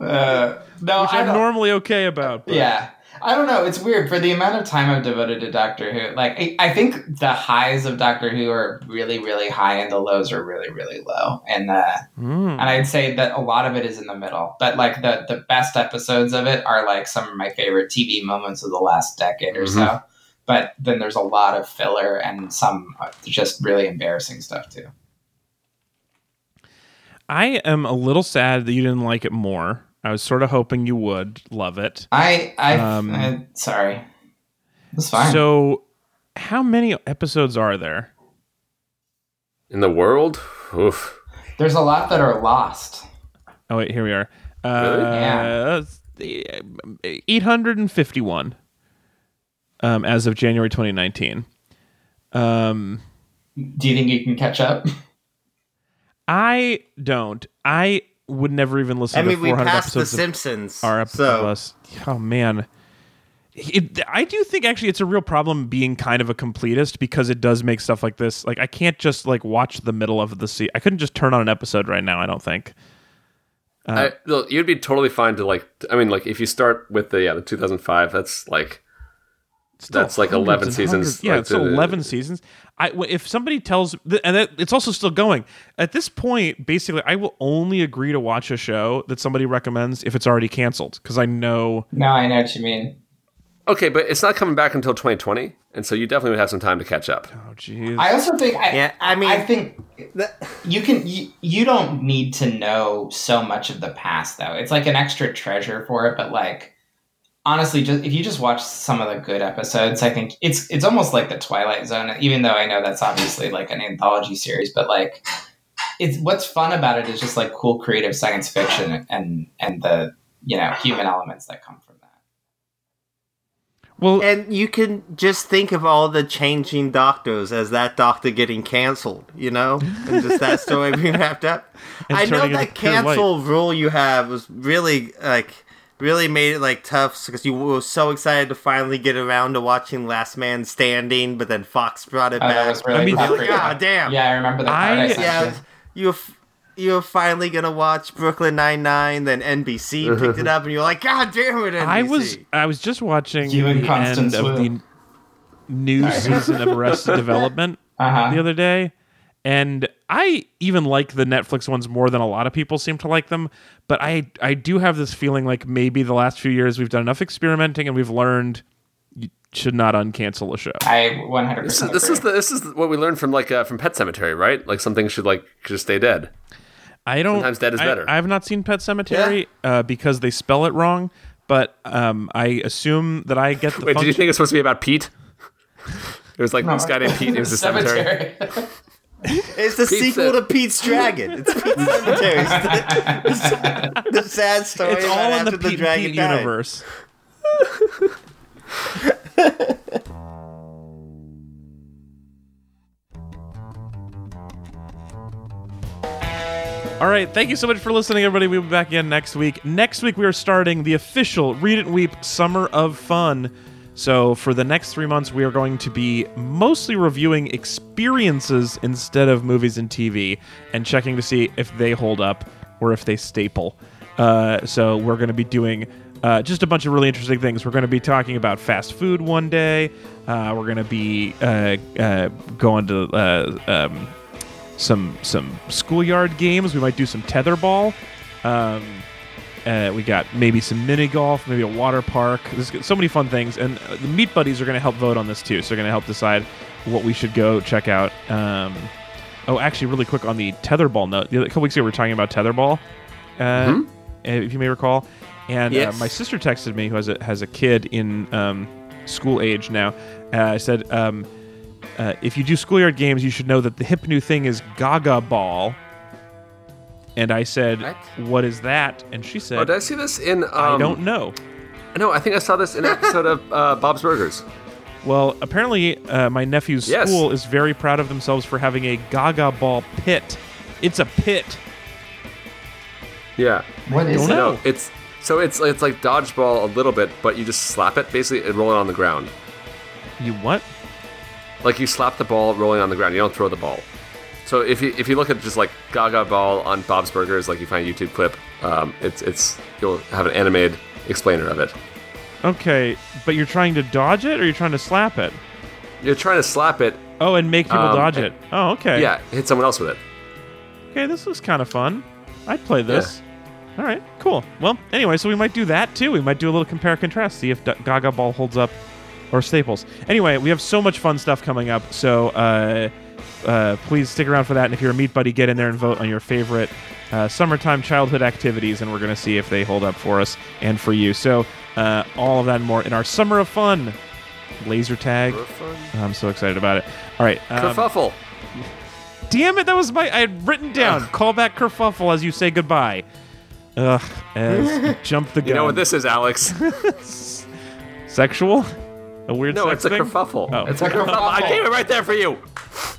uh, no, Which I I'm don't- normally okay about. but- Yeah. I don't know. It's weird for the amount of time I've devoted to Doctor Who. Like, I, I think the highs of Doctor Who are really, really high, and the lows are really, really low. And uh, Mm. and I'd say that a lot of it is in the middle. But like the the best episodes of it are like some of my favorite TV moments of the last decade or so. But then there's a lot of filler and some uh, just really embarrassing stuff too. I am a little sad that you didn't like it more. I was sort of hoping you would love it. I I Um, uh, sorry. It's fine. So, how many episodes are there? in the world Oof. there's a lot that are lost. Oh wait, here we are. Really? Uh, eight hundred and fifty-one. Um, as of January 2019. Um, Do you think you can catch up? I don't. I would never even listen I to mean, we 400 passed The episodes of Simpsons. our episode so, plus. Oh man, it, I do think actually it's a real problem being kind of a completist because it does make stuff like this. Like I can't just like watch the middle of the sea. I couldn't just turn on an episode right now. I don't think. Uh, I, you'd be totally fine to like. I mean, like if you start with the yeah the 2005, that's like Still That's like 11 seasons, Yeah, like, it's the- eleven seasons. I w- if somebody tells and that, it's also still going at this point. Basically, I will only agree to watch a show that somebody recommends if it's already canceled because I know. No, I know what you mean. okay, but it's not coming back until 2020, and so you definitely would have some time to catch up. Oh, jeez. I also think I, Yeah, I mean- I think That- you can you, you don't need to know so much of the past though. It's like an extra treasure for it, but like honestly, just if you just watch some of the good episodes, I think it's it's almost like the Twilight Zone. Even though I know that's obviously like an anthology series, but like it's what's fun about it is just like cool creative science fiction and and the you know human elements that come from that. well, And you can just think of all the changing doctors as that doctor getting canceled, you know? And just that story being wrapped up. I know turning that pure light. cancel rule you have was really, like, really made it, like, tough because you were so excited to finally get around to watching Last Man Standing, but then Fox brought it Oh, back. that was really I mean, tough You're for you. ah, damn. Yeah, I remember the part I, I- Yeah, you. you were, f- you were finally gonna watch Brooklyn Nine Nine, then NBC picked it up, and you're like, God damn it, NBC. I was I was just watching You the Constance end of Wu. the new Sorry. season of Arrested Development Uh-huh. the other day, and I even like the Netflix ones more than a lot of people seem to like them. But I I do have this feeling like maybe the last few years we've done enough experimenting and we've learned you should not uncancel a show. I 100% This is this is the this is what we learned from like uh, from Pet Sematary, right? Like something should like just stay dead. I don't. Sometimes dead is I- better. I, have not seen Pet Sematary uh, because they spell it wrong. But um, I assume that I get the Wait, did you function- think it's supposed to be about Pete? It was like No. this guy named Pete. It was a cemetery. It's the Pete's sequel to Pete's Dragon. It's Pete's Cemetery. It's the, the sad story. It's all in after the Pete, and dragon Pete universe. All right, thank you so much for listening, everybody. We'll be back again next week. Next week, we are starting the official Read It and Weep Summer of Fun. So, for the next three months, we are going to be mostly reviewing experiences instead of movies and TV and checking to see if they hold up or if they staple. Uh, so, we're going to be doing uh, just a bunch of really interesting things. We're going to be talking about fast food one day. Uh, we're going to be uh, uh, going to uh, um, some some schoolyard games. We might do some tetherball. Um, uh, we got maybe some mini golf, maybe a water park. There's so many fun things, and uh, the Meat Buddies are going to help vote on this too. So they're going to help decide what we should go check out. Um, oh, actually, really quick on the tetherball note. The other, a couple weeks ago, we were talking about tetherball, uh, if you may recall. And Yes. uh, my sister texted me, who has a has a kid in um, school age now. Uh, I said, um, uh, if you do schoolyard games, you should know that the hip new thing is Gaga Ball. And I said, What? "What is that?" And she said, Oh, did I see this in? Um, "I don't know." No, I think I saw this in an episode of uh, Bob's Burgers. Well, apparently, uh, my nephew's Yes. school is very proud of themselves for having a Gaga Ball pit. It's a pit. Yeah. what is don't it? know. No, it's so it's it's like dodgeball a little bit, but you just slap it basically and roll it on the ground. You what? Like you slap the ball rolling on the ground. You don't throw the ball. So if you if you look at just like Gaga Ball on Bob's Burgers, like you find a YouTube clip, um, it's it's you'll have an animated explainer of it. Okay, but you're trying to dodge it, or you're trying to slap it? You're trying to slap it, Oh, and make people Um, dodge it. Oh, okay. yeah, hit someone else with it. Okay, this looks kind of fun. I'd play this. All right, cool. Well, anyway, so we might do that too. We might do a little compare contrast, see if D- Gaga Ball holds up or Staples. Anyway, we have so much fun stuff coming up. So uh, uh, please stick around for that. And if you're a meat buddy, get in there and vote on your favorite uh, summertime childhood activities, and we're going to see if they hold up for us and for you. So uh, all of that and more in our summer of fun. Laser tag. I'm so excited about it. All right. um, Kerfuffle. Damn it, that was my. I had written down. Call back kerfuffle as you say goodbye. Ugh, as jump the gun. You know what this is, Alex? Sexual? A weird No, sex it's a thing? kerfuffle. Oh. It's a kerfuffle. I gave it right there for you.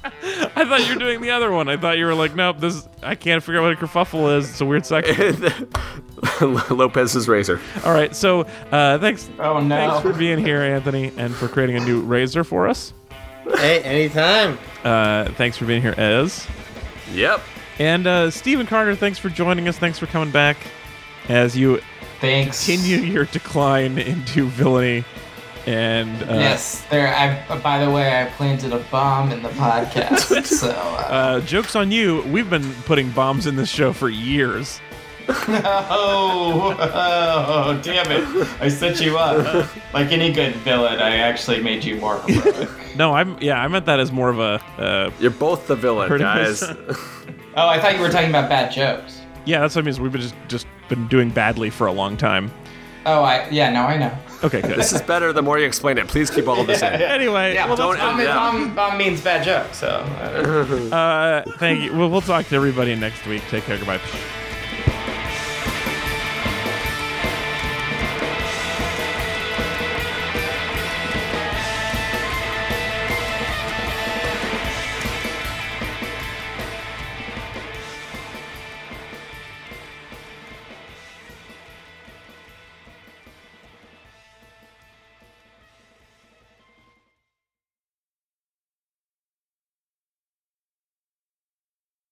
I thought you were doing the other one. I thought you were like, nope, this. I can't figure out what a kerfuffle is. It's a weird sex. thing. Lopez's razor. All right, so uh, thanks. Oh no. Thanks for being here, Anthony, and for creating a new razor for us. Hey, anytime. Uh, thanks for being here, Ez. Yep. And uh, Stephen Carter, thanks for joining us. Thanks for coming back as you Thanks. continue your decline into villainy. And uh, Yes, there. I. By the way, I planted a bomb in the podcast. so. Uh, uh, jokes on you. We've been putting bombs in this show for years. oh, oh, damn it! I set you up. Like any good villain, I actually made you more heroic. No, I'm yeah, I meant that as more of a uh, You're both the villain, guys. Oh, I thought you were talking about bad jokes. yeah. That's what I mean. We've been just just been doing badly for a long time. Oh, I yeah, now I know. Okay, good. this is better the more you explain it. Please keep all of this in. anyway, Yeah, well, don't- bomb, yeah. bomb, bomb means bad joke. So. uh, uh, thank you. Well, we'll talk to everybody next week. Take care. Goodbye.